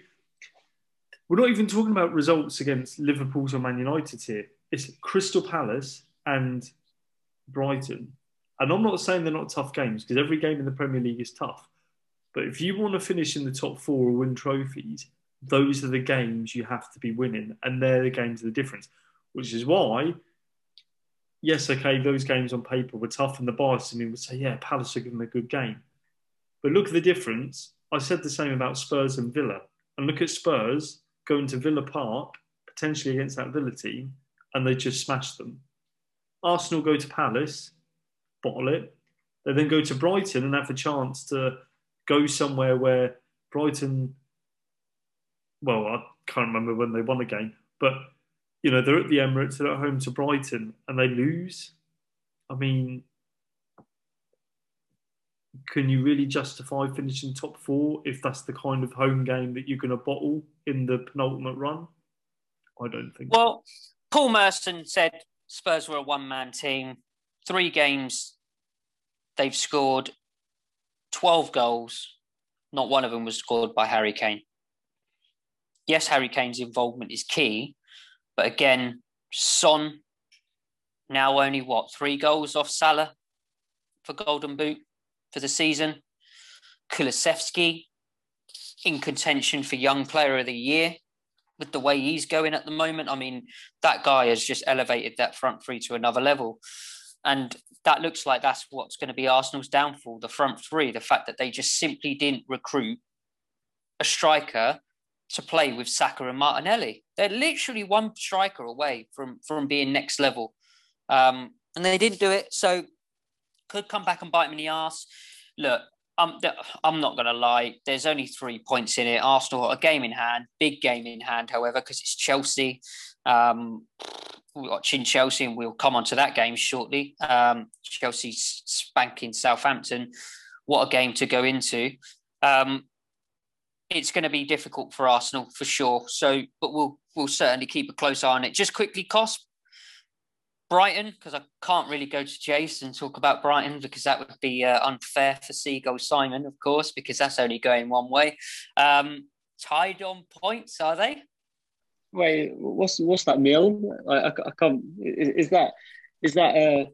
Speaker 3: We're not even talking about results against Liverpool's or Man United here. It's Crystal Palace and Brighton. And I'm not saying they're not tough games because every game in the Premier League is tough. But if you want to finish in the top four or win trophies, those are the games you have to be winning. And they're the games of the difference, which is why, yes, okay, those games on paper were tough. And the bias in me would say, yeah, Palace are giving them a good game. But look at the difference. I said the same about Spurs and Villa. And look at Spurs going to Villa Park, potentially against that Villa team, and they just smashed them. Arsenal go to Palace, bottle it. They then go to Brighton and have a chance to go somewhere where Brighton, well, I can't remember when they won a game, but you know they're at the Emirates, they're at home to Brighton, and they lose. I mean, can you really justify finishing top four if that's the kind of home game that you're going to bottle in the penultimate run? I don't think.
Speaker 1: Well, Paul Merson said Spurs were a one man team. Three games, they've scored 12 goals. Not one of them was scored by Harry Kane. Yes, Harry Kane's involvement is key, but again, Son now only what three goals off Salah for Golden Boot for the season. Kulusevski in contention for Young Player of the Year with the way he's going at the moment. I mean, that guy has just elevated that front three to another level. And that looks like that's what's going to be Arsenal's downfall the front three, the fact that they just simply didn't recruit a striker to play with Saka and Martinelli. They're literally one striker away from, from being next level. Um, and they didn't do it. So could come back and bite them in the ass. Look, I'm, I'm not going to lie. There's only three points in it. Arsenal a game in hand, big game in hand, however, because it's Chelsea. Um, we're watching Chelsea, and we'll come on to that game shortly. Um, Chelsea spanking Southampton. What a game to go into. Um, it's going to be difficult for Arsenal for sure. So, but we'll we'll certainly keep a close eye on it. Just quickly, cost Brighton, because I can't really go to Jace and talk about Brighton because that would be uh, unfair for Seagull Simon, of course, because that's only going one way. Um, tied on points, are they?
Speaker 4: Wait, what's what's that meal? I, I, I can't. Is, is, that is that a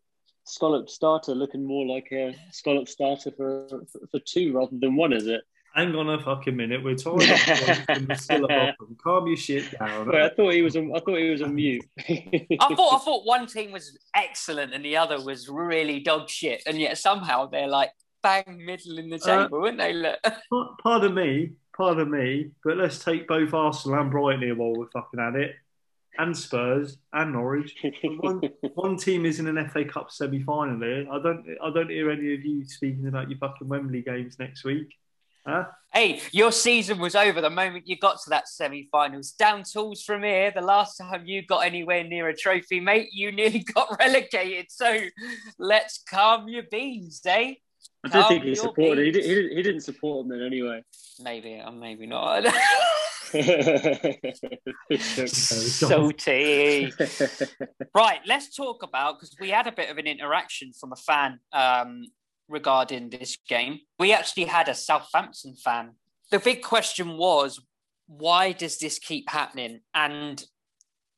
Speaker 4: scallop starter looking more like a scallop starter for, for, for two rather than one? Is it?
Speaker 3: Hang on a fucking minute. We're talking about still above. Calm your shit down.
Speaker 4: Wait, I thought he was. On, I thought he was on mute.
Speaker 1: I thought. I thought one team was excellent and the other was really dog shit, and yet somehow they're like bang middle in the uh, table, uh, weren't they? Look.
Speaker 3: Pardon me. Pardon me. But let's take both Arsenal and Brighton here while we're fucking at it, and Spurs and Norwich. one, one team is in an FA Cup semi-final here. I don't. I don't hear any of you speaking about your fucking Wembley games next week. Huh?
Speaker 1: Hey, your season was over the moment you got to that semi-finals. Down tools from here. The last time you got anywhere near a trophy, mate, you nearly got relegated. So let's calm your beans, eh?
Speaker 4: I don't think he supported. He, did, he, did, he didn't support them then anyway.
Speaker 1: Maybe, or uh, maybe not. Salty. right, let's talk about because we had a bit of an interaction from a fan um, regarding this game. We actually had a Southampton fan. The big question was, why does this keep happening? And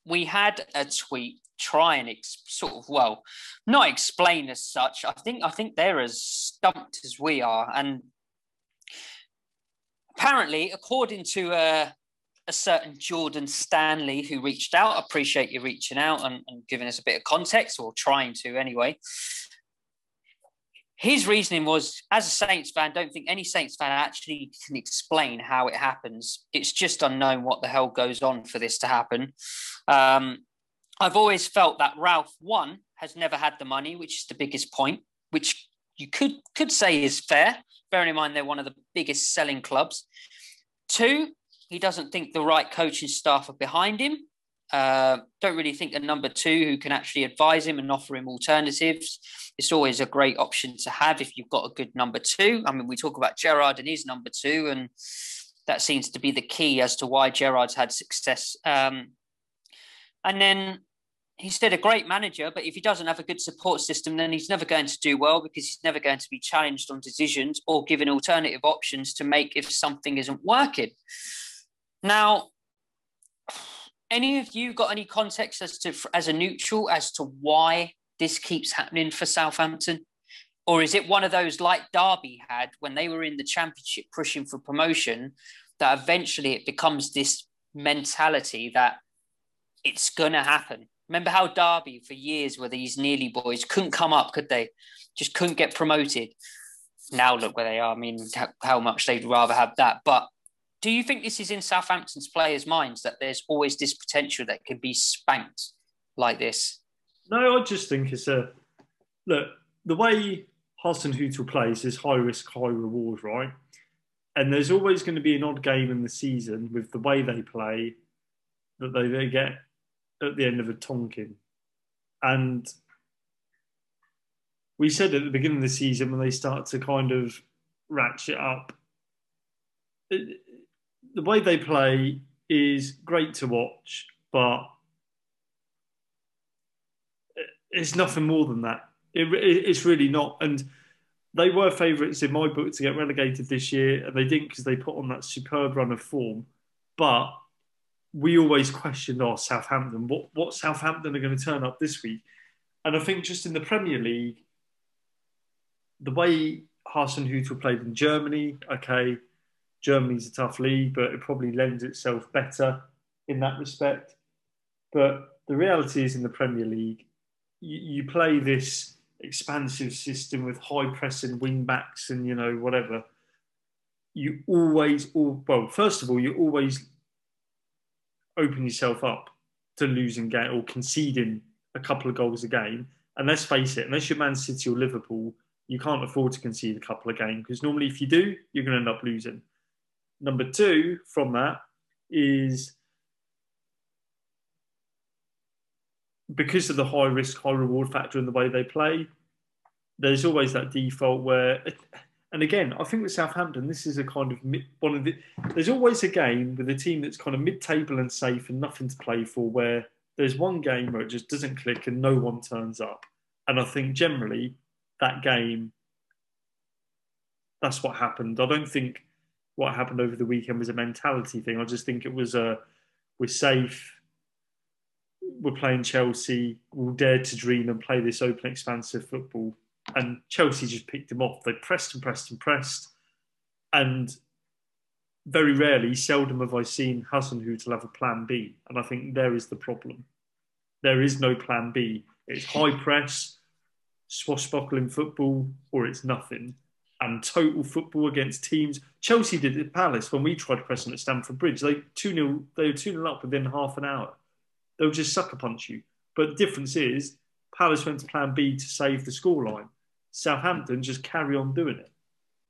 Speaker 1: we had a tweet try and ex- sort of well, not explain as such. I think I think they're as stumped as we are, and apparently, according to a, a certain Jordan Stanley who reached out, I appreciate you reaching out and, and giving us a bit of context, or trying to anyway his reasoning was as a Saints fan, don't think any Saints fan actually can explain how it happens. It's just unknown what the hell goes on for this to happen. Um, I've always felt that Ralph, one, has never had the money, which is the biggest point, which you could could say is fair, bearing in mind they're one of the biggest selling clubs. Two, he doesn't think the right coaching staff are behind him. Uh, don't really think a number two who can actually advise him and offer him alternatives. It's always a great option to have if you've got a good number two. I mean, we talk about Gerrard and his number two, and that seems to be the key as to why Gerrard's had success. Um, and then he's still a great manager, but if he doesn't have a good support system, then he's never going to do well because he's never going to be challenged on decisions or given alternative options to make if something isn't working. Now, any of you got any context as to as a neutral as to why this keeps happening for Southampton? Or is it one of those like Derby had when they were in the championship pushing for promotion that eventually it becomes this mentality that it's going to happen? Remember how Derby for years were these nearly boys couldn't come up, could they? Just couldn't get promoted. Now look where they are. I mean, how, how much they'd rather have that. But do you think this is in Southampton's players' minds that there's always this potential that could be spanked like this?
Speaker 3: No, I just think it's a look. The way Hasenhüttl plays is high risk, high reward, right? And there's always going to be an odd game in the season with the way they play that they, they get at the end of a Tonkin. And we said at the beginning of the season when they start to kind of ratchet up, the way they play is great to watch, but it's nothing more than that. It, it, it's really not. And they were favourites in my book to get relegated this year, and they didn't because they put on that superb run of form. But we always questioned, oh, Southampton, what, what Southampton are going to turn up this week? And I think just in the Premier League, the way Hasenhüttl played in Germany, okay, Germany's a tough league, but it probably lends itself better in that respect. But the reality is in the Premier League, you, you play this expansive system with high pressing wing backs and you know whatever. You always, all well, first of all, you always open yourself up to losing game or conceding a couple of goals a game. And let's face it, unless you're Man City or Liverpool, you can't afford to concede a couple of games because normally, if you do, you're going to end up losing. Number two from that is because of the high risk, high reward factor in the way they play, there's always that default where, and again, I think with Southampton, this is a kind of mid, one of the. There's always a game with a team that's kind of mid-table and safe and nothing to play for, where there's one game where it just doesn't click and no one turns up, and I think generally that game, that's what happened. I don't think what happened over the weekend was a mentality thing. I just think it was a we're safe, we're playing Chelsea, we'll dare to dream and play this open, expansive football. And Chelsea just picked him off. They pressed and pressed and pressed. And very rarely, seldom have I seen Hasenhüttl have a plan B. And I think there is the problem. There is no plan B. It's high press, swashbuckling football, or it's nothing and total football against teams. Chelsea did it at Palace when we tried pressing at Stamford Bridge. They two 0 they were two 0 up within half an hour. They'll just sucker punch you. But the difference is Palace went to Plan B to save the scoreline. Southampton just carry on doing it.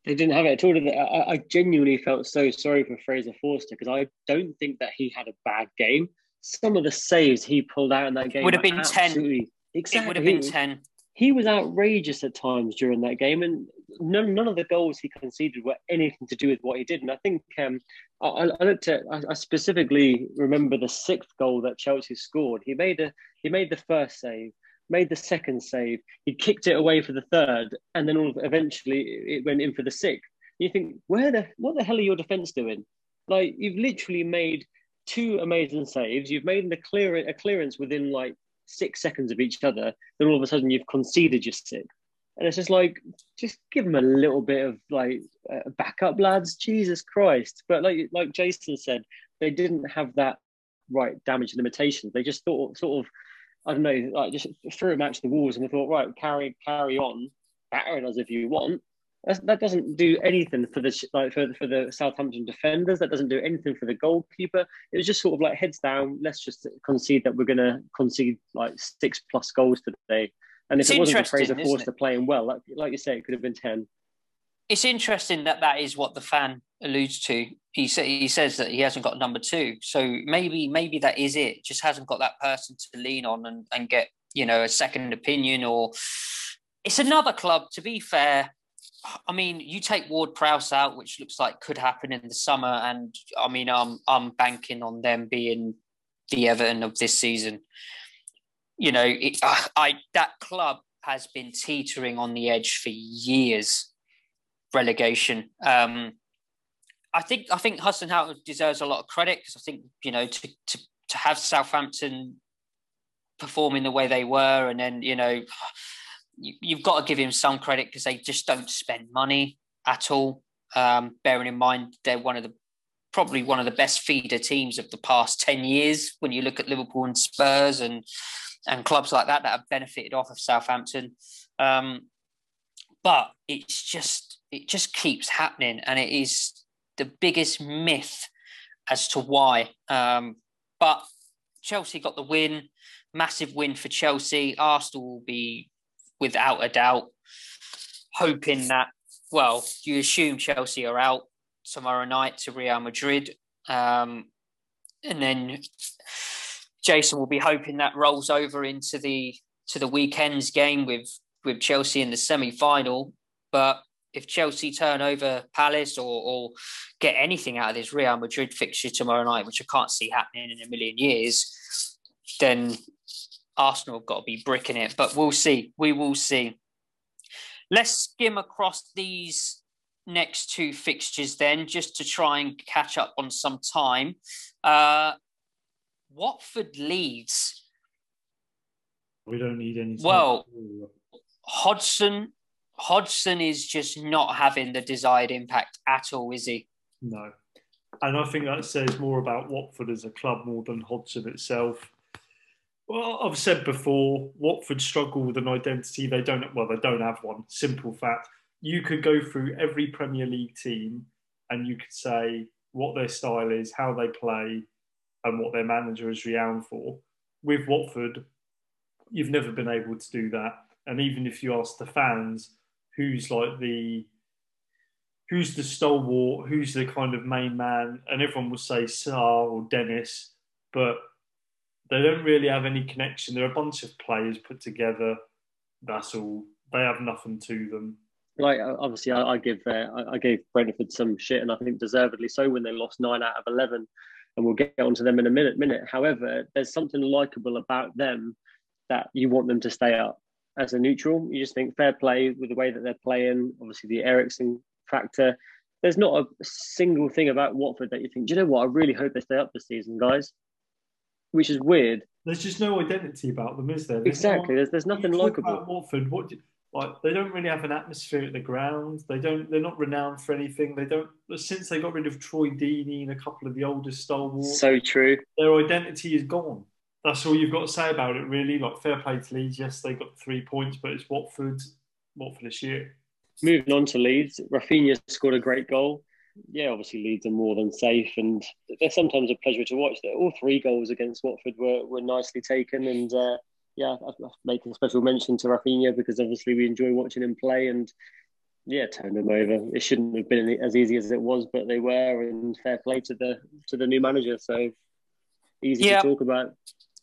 Speaker 4: They didn't have it at all. I, I genuinely felt so sorry for Fraser Forster because I don't think that he had a bad game. Some of the saves he pulled out in that game
Speaker 1: would have been ten.
Speaker 4: Exactly,
Speaker 1: it would have been ten
Speaker 4: he was outrageous at times during that game, and none, none of the goals he conceded were anything to do with what he did. And I think um, I, I, looked at, I, I, specifically remember the sixth goal that Chelsea scored. He made a, he made the first save, made the second save, he kicked it away for the third, and then all, eventually it went in for the sixth. You think, where the, what the hell are your defense doing? Like you've literally made two amazing saves. You've made a clear a clearance within like six seconds of each other, then all of a sudden you've conceded your six. And it's just like, just give them a little bit of like uh, backup, lads. Jesus Christ! But like like Jason said, they didn't have that right damage limitations. They just thought sort of, I don't know, like just threw a match to the walls and they thought, right, carry carry on, battering us if you want. That's, that doesn't do anything for the like for, for the Southampton defenders. That doesn't do anything for the goalkeeper. It was just sort of like heads down. Let's just concede that we're going to concede like six plus goals today, And if
Speaker 1: It's
Speaker 4: it wasn't for
Speaker 1: interesting,
Speaker 4: Fraser Forster playing well, like, like you say, it could have been 10.
Speaker 1: It's interesting that that is what the fan alludes to. He sa- he says that he hasn't got number two, so maybe maybe that is it. Just hasn't got that person to lean on and, and get you know a second opinion. Or it's another club. To be fair, I mean, you take Ward Prowse out, which looks like could happen in the summer, and I mean, I'm I'm banking on them being the Everton of this season. You know, it, I, I that club has been teetering on the edge for years. Relegation. Um, I think I think Hasenhüttl deserves a lot of credit because I think you know to to to have Southampton performing the way they were, and then you know you, you've got to give him some credit because they just don't spend money at all. Um, bearing in mind they're one of the probably one of the best feeder teams of the past 10 years when you look at Liverpool and Spurs and and clubs like that that have benefited off of Southampton. Um, but it's just it just keeps happening and it is the biggest myth as to why. Um, but Chelsea got the win, massive win for Chelsea. Arsenal will be without a doubt hoping that well, you assume Chelsea are out tomorrow night to Real Madrid. Um, and then Jason will be hoping that rolls over into the to the weekend's game with with Chelsea in the semi final. But if Chelsea turn over Palace or, or get anything out of this Real Madrid fixture tomorrow night, which I can't see happening in a million years, then Arsenal have got to be bricking it. But we'll see. We will see. Let's skim across these next two fixtures then, just to try and catch up on some time. Uh, Watford Leeds.
Speaker 3: We don't need any.
Speaker 1: Well, Hodgson Hodgson is just not having the desired impact at all, is he?
Speaker 3: No. And I think that says more about Watford as a club more than Hodgson itself. Well, I've said before, Watford struggle with an identity. They don't, well, they don't have one. Simple fact. You could go through every Premier League team and you could say what their style is, how they play, and what their manager is renowned for. With Watford, you've never been able to do that. And even if you ask the fans, who's like the who's the stalwart, who's the kind of main man, and everyone will say Sarr or Dennis, but they don't really have any connection. They're a bunch of players put together. That's all. They have nothing to them.
Speaker 4: Like obviously, I, I give uh, I, I gave Brentford some shit, and I think deservedly so when they lost nine out of eleven, and we'll get onto them in a minute. Minute. However, there's something likable about them that you want them to stay up as a neutral. You just think fair play with the way that they're playing. Obviously, the Eriksen factor. There's not a single thing about Watford that you think, do you know what? I really hope they stay up this season, guys. Which is weird.
Speaker 3: There's just no identity about them, is there? There's
Speaker 4: Exactly.
Speaker 3: not-
Speaker 4: There's there's nothing likable.
Speaker 3: about Watford. What do, like they don't really have an atmosphere at the ground. They don't. They're not renowned for anything. They don't. Since they got rid of Troy Deeney and a couple of the older stalwarts,
Speaker 4: So true.
Speaker 3: their identity is gone. That's all you've got to say about it, really. Like fair play to Leeds. Yes, they got three points, but it's Watford. Watford this year.
Speaker 4: Moving on to Leeds, Raphinha scored a great goal. Yeah, obviously Leeds are more than safe, and they're sometimes a pleasure to watch. All three goals against Watford were, were nicely taken, and uh, yeah, making a special mention to Raphinha because obviously we enjoy watching him play, and yeah, turned them over. It shouldn't have been as easy as it was, but they were, and fair play to the to the new manager. So easy
Speaker 1: Yeah.
Speaker 4: to talk about.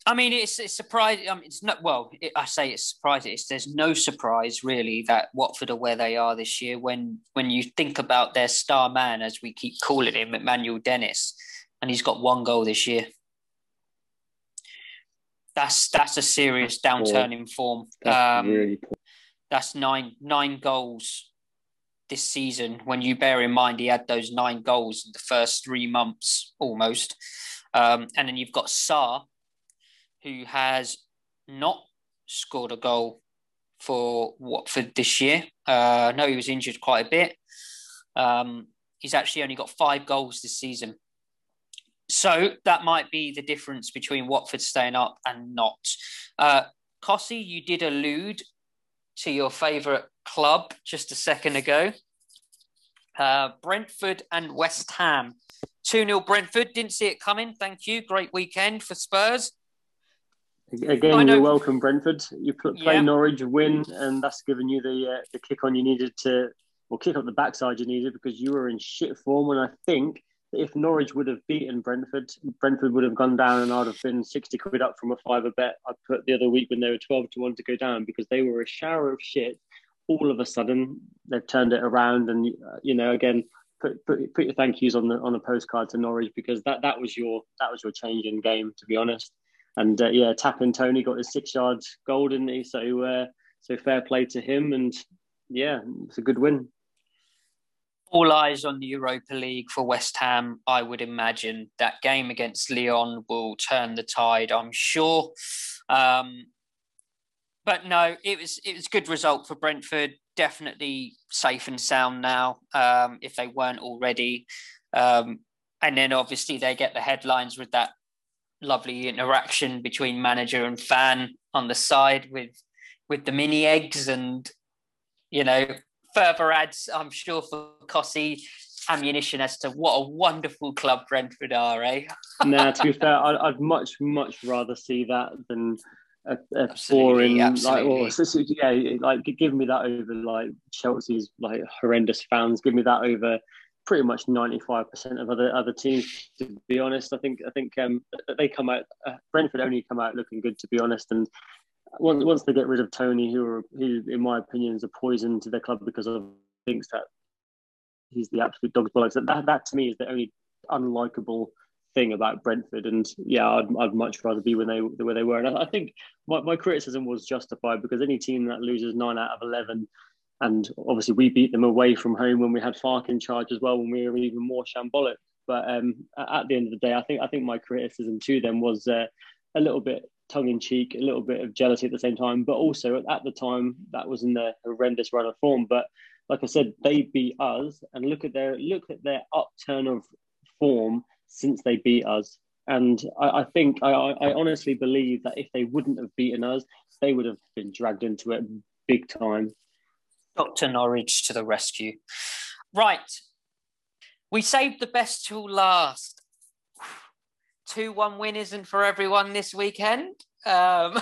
Speaker 1: I mean, it's it's surprising. I mean, it's not well. It, I say it's surprising. It's, there's no surprise really that Watford are where they are this year. When when you think about their star man, as we keep calling him, Emmanuel Dennis, and he's got one goal this year. That's that's a serious downturn in form.
Speaker 4: That's
Speaker 1: Um,
Speaker 4: really poor.
Speaker 1: that's nine nine goals this season. When you bear in mind he had those nine goals in the first three months almost, um, and then you've got Sarr, who has not scored a goal for Watford this year. Uh, no, he was injured quite a bit. Um, he's actually only got five goals this season. So that might be the difference between Watford staying up and not. Uh, Cossie, you did allude to your favourite club just a second ago. Uh, Brentford and West Ham. 2 0 Brentford. Didn't see it coming. Thank you. Great weekend for Spurs.
Speaker 4: Again, you're welcome, Brentford. You play
Speaker 1: Yeah.
Speaker 4: Norwich, win, and that's given you the uh, the kick on you needed to, or kick up the backside you needed because you were in shit form. And I think if Norwich would have beaten Brentford, Brentford would have gone down, and I'd have been sixty quid up from a fiver bet I put the other week when they were twelve to one to go down because they were a shower of shit. All of a sudden, they've turned it around, and uh, you know, again, put, put put your thank yous on the on a postcard to Norwich because that that was your that was your change in game, to be honest. And uh, yeah, tapping Toney got his six yards goal, didn't he? So uh, so fair play to him, and yeah, it's a good win.
Speaker 1: All eyes on the Europa League for West Ham. I would imagine that game against Lyon will turn the tide. I'm sure. Um, but no, it was it was a good result for Brentford. Definitely safe and sound now. Um, if they weren't already, um, and then obviously they get the headlines with that lovely interaction between manager and fan on the side with with the mini eggs and you know further adds, I'm sure, for Cossie ammunition as to what a wonderful club Brentford are, eh?
Speaker 4: nah, to be fair, I'd, I'd much much rather see that than a, a
Speaker 1: Absolutely,
Speaker 4: boring like or so- so- yeah, like give me that over like Chelsea's like horrendous fans. Give me that over pretty much ninety five percent of other other teams. To be honest, I think I think um, they come out. Uh, Brentford only come out looking good, to be honest, and. Once, once they get rid of Toney, who, are, who in my opinion is a poison to their club because of thinks that he's the absolute dog's bollocks. That, that to me is the only unlikable thing about Brentford. And yeah, I'd, I'd much rather be when they where they were. And I, I think my, my criticism was justified because any team that loses nine out of eleven, and obviously we beat them away from home when we had Fark in charge as well when we were even more shambolic. But um, at the end of the day, I think I think my criticism to them was uh, a little bit tongue in cheek, a little bit of jealousy at the same time. But also at the time, that was in the horrendous run of form. But like I said, they beat us, and look at their look at their upturn of form since they beat us. And I, I think I, I honestly believe that if they wouldn't have beaten us, they would have been dragged into it big time.
Speaker 1: Dr. Norwich to the rescue. Right. We saved the best till last. 2 1 win isn't for everyone this weekend. Um,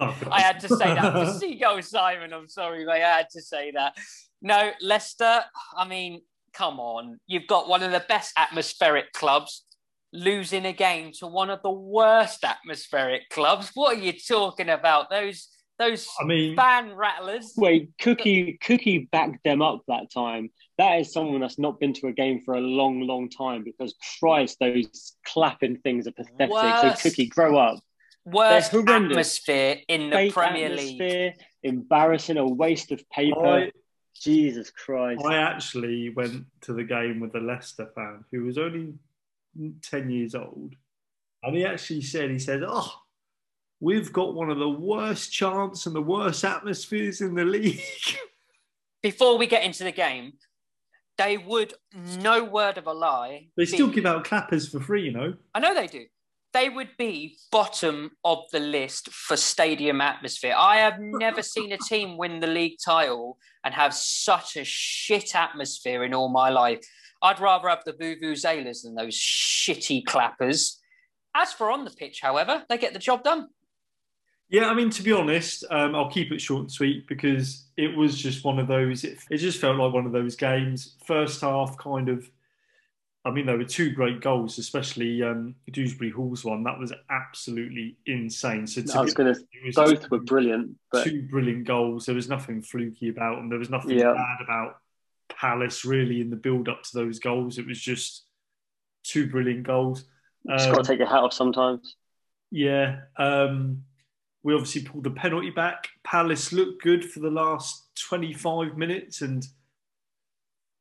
Speaker 1: I had to say that for Seagull Simon. I'm sorry, mate. I had to say that. No, Leicester, I mean, come on. You've got one of the best atmospheric clubs losing a game to one of the worst atmospheric clubs. What are you talking about? Those those
Speaker 3: I mean,
Speaker 1: fan rattlers.
Speaker 4: Wait, Cookie Cookie backed them up that time. That is someone that's not been to a game for a long, long time because Christ, those clapping things are pathetic.
Speaker 1: Worst.
Speaker 4: So Cookie, grow up.
Speaker 1: Worst
Speaker 4: They're
Speaker 1: atmosphere in the
Speaker 4: Fake
Speaker 1: Premier League.
Speaker 4: embarrassing, a waste of paper.
Speaker 3: I,
Speaker 4: Jesus Christ.
Speaker 3: I actually went to the game with a Leicester fan who was only 10 years old. And he actually said, he said, oh, we've got one of the worst chants and the worst atmospheres in the league.
Speaker 1: Before we get into the game, they would, no word of a lie.
Speaker 3: they still
Speaker 1: be-
Speaker 3: give out clappers for free, you know.
Speaker 1: I know they do. They would be bottom of the list for stadium atmosphere. I have never seen a team win the league title and have such a shit atmosphere in all my life. I'd rather have the Vuvuzelas than those shitty clappers. As for on the pitch, however, they get the job done.
Speaker 3: Yeah, I mean, to be honest, um, I'll keep it short and sweet because it was just one of those. It, it just felt like one of those games. First half, kind of. I mean, there were two great goals, especially um, Dewsbury Hall's one. That was absolutely insane. So to
Speaker 4: I was going to. Both were brilliant, but
Speaker 3: two brilliant goals. There was nothing fluky about them. There was nothing
Speaker 4: Yeah.
Speaker 3: bad about Palace really in the build up to those goals. It was just two brilliant goals.
Speaker 4: just
Speaker 3: Um,
Speaker 4: got to take your hat off sometimes.
Speaker 3: yeah. Um, we obviously pulled the penalty back. Palace looked good for the last 25 minutes and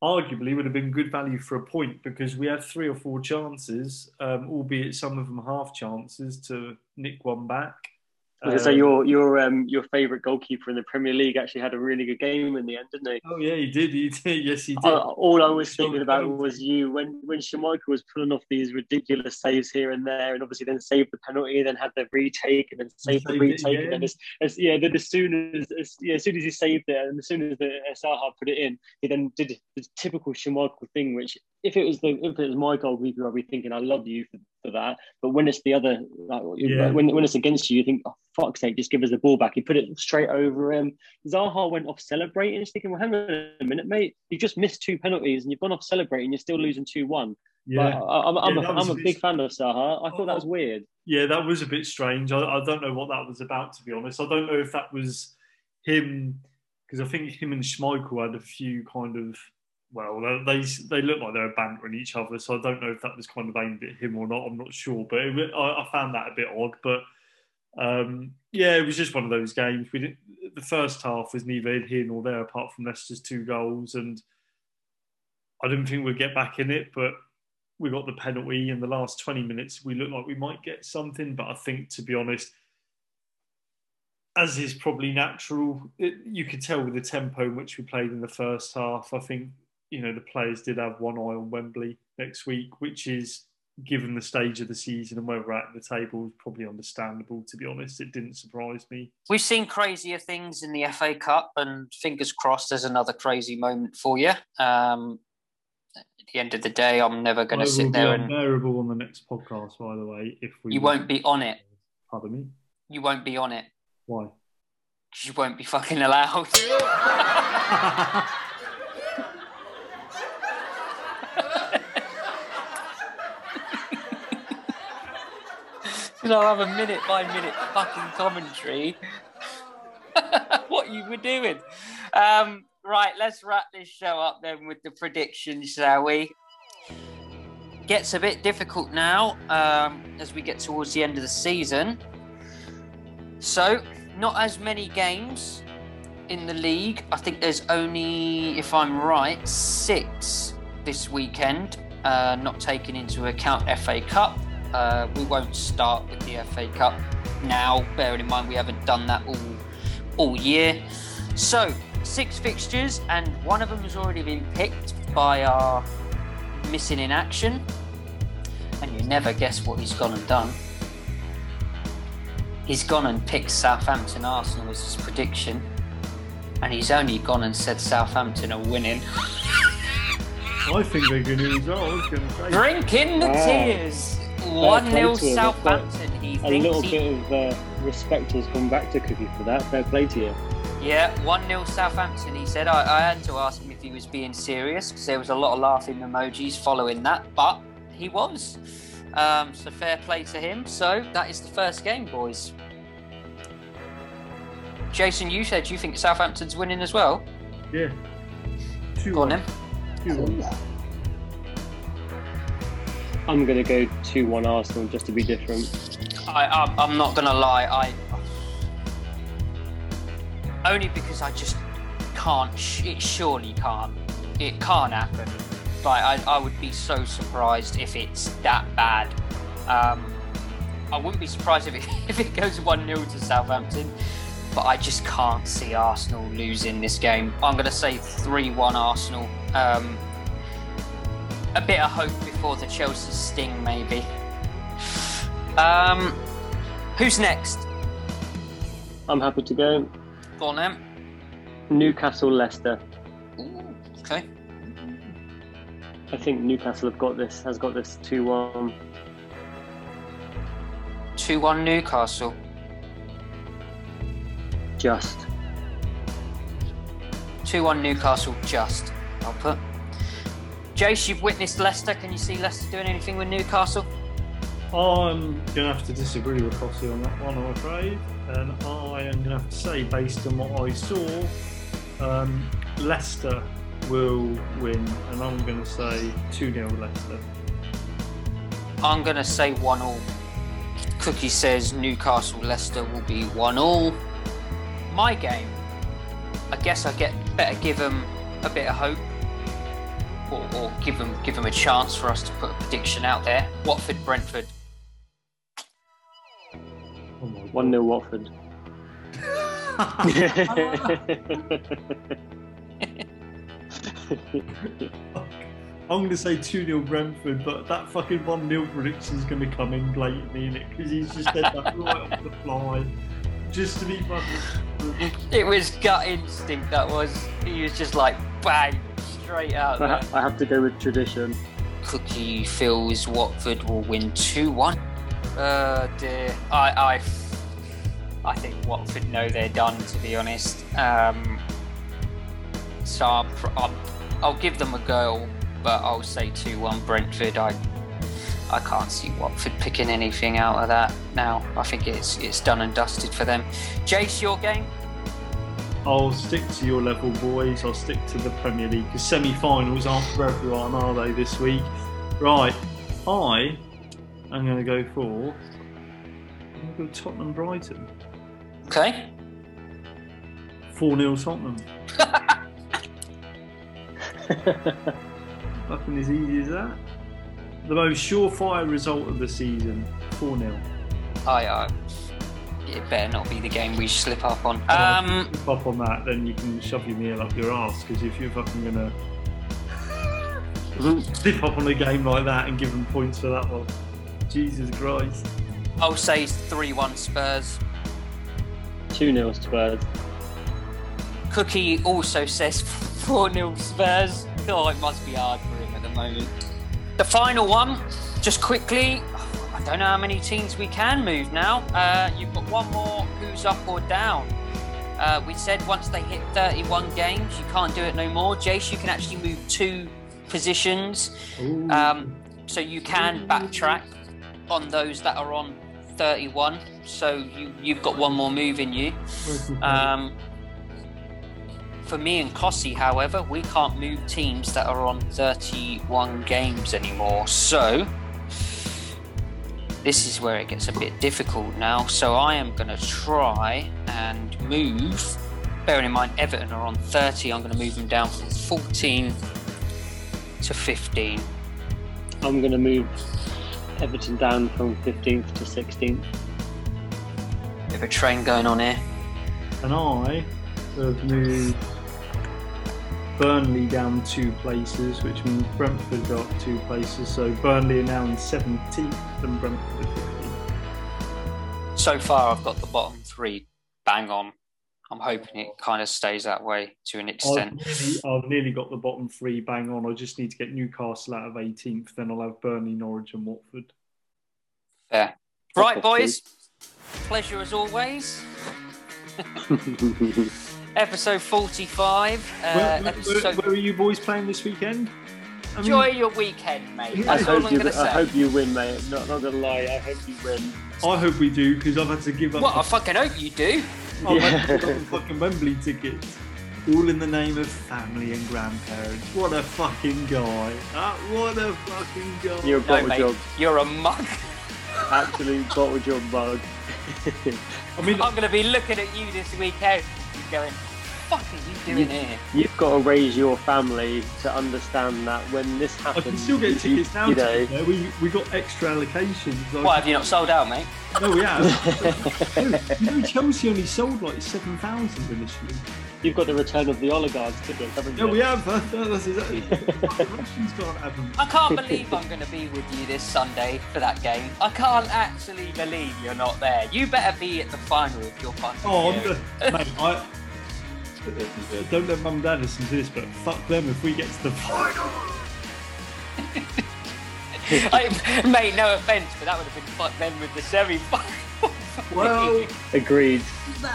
Speaker 3: arguably would have been good value for a point because we had three or four chances, um, albeit some of them half chances, to nick one back.
Speaker 4: I was going say
Speaker 3: Um,
Speaker 4: your your um your favourite goalkeeper in the Premier League actually had a really good game in the end, didn't he?
Speaker 3: Oh, yeah, he did. He did. Yes, he did.
Speaker 4: Uh, all I was thinking about was you when when Schmeichel was pulling off these ridiculous saves here and there, and obviously then saved the penalty, then had the retake, and then saved the
Speaker 3: saved it
Speaker 4: retake, and then as, as yeah, then as soon as, as yeah, as soon as he saved it, and as soon as the uh, Zaha put it in, he then did the typical Schmeichel thing, which if it was the if it was my goalkeeper, I'd be thinking, I love you for, for that. But when it's the other, like,
Speaker 3: Yeah.
Speaker 4: when when it's against you, you think, oh fuck's sake, just give us the ball back. He put it straight over him. Zaha went off celebrating. Just thinking, well, hang on a minute, mate. You just missed two penalties and you've gone off celebrating. You're still losing two one.
Speaker 3: Yeah,
Speaker 4: I, am I'm,
Speaker 3: Yeah,
Speaker 4: I'm a
Speaker 3: a
Speaker 4: big fan of Zaha. I thought that was
Speaker 3: Oh.
Speaker 4: weird.
Speaker 3: yeah, that was a bit strange. I, I don't know what that was about, to be honest. I don't know if that was him because I think him and Schmeichel had a few kind of well, they they look like they're bantering each other. So I don't know if that was kind of aimed at him or not. I'm not sure, but it, I, I found that a bit odd. But um, yeah, it was just one of those games. We didn't, the first half was neither here nor there, apart from Leicester's two goals, and I didn't think we'd get back in it, but we got the penalty in the last 20 minutes. We looked like we might get something, but I think, to be honest, as is probably natural, it, you could tell with the tempo in which we played in the first half. I think, you know, the players did have one eye on Wembley next week, which is, given the stage of the season and where we're at in the table, is probably understandable, to be honest. It didn't surprise me.
Speaker 1: We've seen crazier things in the FA Cup, and fingers crossed there's another crazy moment for you. Um, at the end of the day, I'm never going to sit there and
Speaker 3: unbearable on the next podcast, by the way, if we...
Speaker 1: you won't be on it.
Speaker 3: Pardon me?
Speaker 1: You won't be on it
Speaker 3: Why?
Speaker 1: because you won't be fucking allowed. Because I'll have a minute by minute fucking commentary. what you were doing. Um, right, let's wrap this show up then with the predictions, shall we? Gets a bit difficult now um, as we get towards the end of the season. So, not as many games in the league. I think there's only, if I'm right, six this weekend, uh, not taking into account FA Cup. Uh, we won't start with the FA Cup now, bearing in mind we haven't done that all all year. So, six fixtures, and one of them has already been picked by our missing in action. And you never guess what he's gone and done. He's gone and picked Southampton Arsenal as his prediction. And he's only gone and said Southampton are winning.
Speaker 3: I think they're going to as well. I was going to say.
Speaker 1: Drinking the
Speaker 4: Wow.
Speaker 1: tears. 1 0
Speaker 4: play to him.
Speaker 1: Southampton. He
Speaker 4: A little
Speaker 1: he
Speaker 4: bit of uh, respect has come back to Cookie for that. Fair play to you.
Speaker 1: Yeah, 1 0 Southampton. He said, I, I had to ask him if he was being serious because there was a lot of laughing emojis following that, but he was. Um, so fair play to him. So that is the first game, boys. Jason, you said you think Southampton's winning as well.
Speaker 3: Yeah. Two
Speaker 1: Go on
Speaker 3: one.
Speaker 1: then.
Speaker 3: Two one.
Speaker 4: I'm going to go 2 1 Arsenal just to be different.
Speaker 1: I, I'm, not gonna lie. I only because I just can't. It surely can't. It can't happen. Like I, I would be so surprised if it's that bad. Um, I wouldn't be surprised if it if it goes one 0 to Southampton, but I just can't see Arsenal losing this game. I'm gonna say three one Arsenal. Um, a bit of hope before the Chelsea sting, maybe. Um, who's next?
Speaker 4: I'm happy to go.
Speaker 1: Go on then.
Speaker 4: Newcastle Leicester.
Speaker 1: Ooh, okay.
Speaker 4: I think Newcastle have got this, has got this 2 1.
Speaker 1: 2 1 Newcastle.
Speaker 4: Just.
Speaker 1: 2 1 Newcastle, just. I'll put. Jace, you've witnessed Leicester. Can you see Leicester doing anything with Newcastle?
Speaker 3: I'm going to have to disagree with Fossey on that one, I'm afraid. And I am going to have to say, based on what I saw, um, Leicester will win. And I'm going to say 2 0 Leicester.
Speaker 1: I'm going to say 1 all. Cookie says Newcastle Leicester will be 1 all. My game, I guess I get better give them a bit of hope. Or, or give them give them a chance for us to put a prediction out there. Watford Brentford.
Speaker 3: Oh my
Speaker 4: 1 0 Watford.
Speaker 3: I'm going to say 2 0 Brentford, but that fucking 1 0 prediction is going to come in blatantly in it because he's just said that right off the fly. Just to be fucking.
Speaker 1: It was gut instinct. That was. He was just like bang straight out
Speaker 4: I, ha- I have to go with tradition.
Speaker 1: Cookie feels Watford will win 2 1. Uh, dear. I, I, I think Watford know they're done, to be honest. Um, so I'm, I'm, I'll give them a go, but I'll say 2 1 Brentford. I, I can't see Watford picking anything out of that now. I think it's it's done and dusted for them. Jace, your game?
Speaker 3: I'll stick to your level, boys. I'll stick to the Premier League because semi-finals aren't for everyone, are they? This week, right? I am going to go for. I'm going to go Tottenham Brighton.
Speaker 1: Okay.
Speaker 3: Four 0 Tottenham. Fucking as easy as that. The most surefire result of the season. Four 0
Speaker 1: I, uh, it better not be the game we slip up on. Um,
Speaker 3: If up on that, then you can shove your meal up your ass because if you're fucking gonna slip up on a game like that and give them points for that one, Jesus Christ!
Speaker 1: I'll say 3 1 Spurs.
Speaker 4: 2 0 Spurs.
Speaker 1: Cookie also says 4 0 Spurs. Oh, it must be hard for him at the moment. The final one, just quickly, I don't know how many teams we can move now. Uh, you've got one more who's up or down. Uh, we said once they hit 31 games, you can't do it no more. Jace, you can actually move two positions. Um, so you can backtrack on those that are on 31. So you, you've got one more move in you. Um, for me and Cossie, however, we can't move teams that are on 31 games anymore. So this is where it gets a bit difficult now. So I am going to try and move. Bearing in mind Everton are on 30, I'm going to move them down from 14 to 15.
Speaker 4: I'm going to move Everton down from 15th to 16th.
Speaker 1: Bit of a train going on here.
Speaker 3: and I have moved Burnley down two places, which means Brentford got two places. So Burnley are now in 17th and Brentford 15th.
Speaker 1: So far, I've got the bottom three bang on. I'm hoping it kind of stays that way to an
Speaker 3: I've
Speaker 1: extent.
Speaker 3: nearly, I've nearly got the bottom three bang on. I just need to get Newcastle out of 18th, then I'll have Burnley, Norwich, and Watford.
Speaker 1: Fair. Right, boys. Pleasure as always. Episode 45. Uh,
Speaker 3: where, where-
Speaker 1: episode...
Speaker 3: where- where are you boys playing this weekend? I mean,
Speaker 1: Enjoy your weekend, mate.
Speaker 3: I
Speaker 4: I
Speaker 1: That's all I'm
Speaker 4: hope, you,
Speaker 1: going to
Speaker 4: I hope you win, mate. Not, not gonna lie, I hope you win.
Speaker 3: I hope we do because I've had to give up.
Speaker 1: Well, I fucking hope you do.
Speaker 3: I've had to give up fucking Wembley tickets. All in the name of family and grandparents. What a fucking guy. Ah, what a fucking guy.
Speaker 4: You're a
Speaker 1: No,
Speaker 4: bottle
Speaker 1: mate,
Speaker 4: job.
Speaker 1: you're a mug.
Speaker 4: Absolute bottle job bug.
Speaker 3: I mean,
Speaker 1: I'm going to be looking at you this weekend going, fuck are you doing here?
Speaker 4: You've got to raise your family to understand that when this happens.
Speaker 3: I
Speaker 4: happens,
Speaker 3: can still get tickets now.
Speaker 4: You
Speaker 3: to
Speaker 4: know,
Speaker 3: be we, we got extra allocations. Like,
Speaker 1: What, have you not sold out, mate?
Speaker 3: No, we have. you know, Chelsea only sold like 7,000 initially.
Speaker 4: you've got the return of the oligarchs tickets, haven't you?
Speaker 3: No, we have. That's exactly. the Russians can't have them.
Speaker 1: I can't believe I'm going to be with you this Sunday for that game. I can't actually believe you're not there. You better be at the final if you're fun.
Speaker 3: Oh, I'm gonna, mate, I. Don't let mum and dad listen to this, but fuck them if we get to the final.
Speaker 1: I, mate, no offence, but that would have been fuck them with the semi final.
Speaker 3: Well,
Speaker 4: Agreed.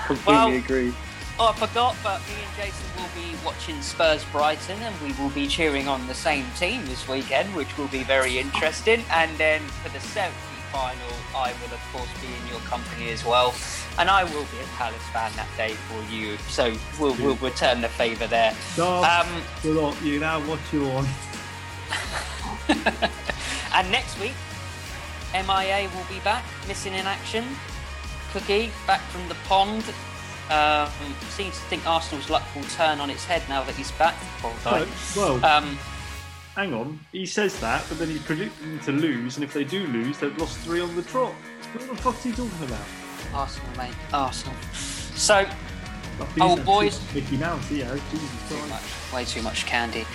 Speaker 4: Completely
Speaker 1: Well-
Speaker 4: agreed.
Speaker 1: Oh, I forgot, but me and Jason will be watching Spurs Brighton and we will be cheering on the same team this weekend, which will be very interesting. And then for the semi final, I will, of course, be in your company as well. And I will be a Palace fan that day for you. So we'll, we'll return the favour there.
Speaker 3: no,
Speaker 1: Um.
Speaker 3: You now what you want.
Speaker 1: and next week, MIA will be back, missing in action. Cookie back from the pond. Um, seems to think Arsenal's luck will turn on its head now that he's back.
Speaker 3: No, well,
Speaker 1: Um,
Speaker 3: hang on. He says that, but then he's predicting them to lose, and if they do lose, they've lost three on the trot. What the fuck are you talking about?
Speaker 1: Arsenal, mate. Arsenal. So,
Speaker 3: Like, he's
Speaker 1: Oh, boys.
Speaker 3: Mickey Mouse, he has. Jesus
Speaker 1: too
Speaker 3: Christ.
Speaker 1: much, way too much candy.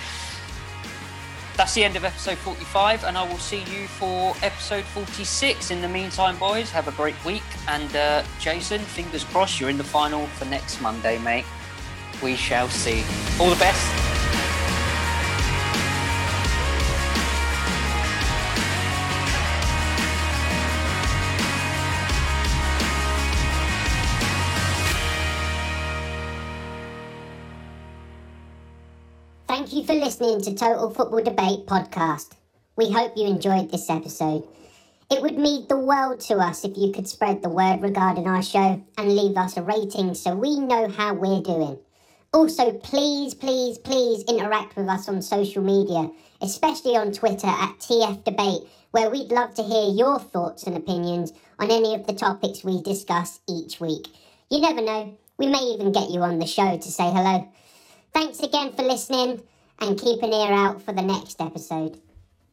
Speaker 1: That's the end of episode 45, and I will see you for episode 46. In the meantime, boys, have a great week. And uh, Jason, fingers crossed, you're in the final for next Monday, mate. We shall see. All the best.
Speaker 2: You for listening to Total Football Debate podcast. We hope you enjoyed this episode. It would mean the world to us if you could spread the word regarding our show and leave us a rating so we know how we're doing. Also, please, please, please interact with us on social media, especially on Twitter at TF Debate, where we'd love to hear your thoughts and opinions on any of the topics we discuss each week. You never know, we may even get you on the show to say hello. Thanks again for listening and keep an ear out for the next episode.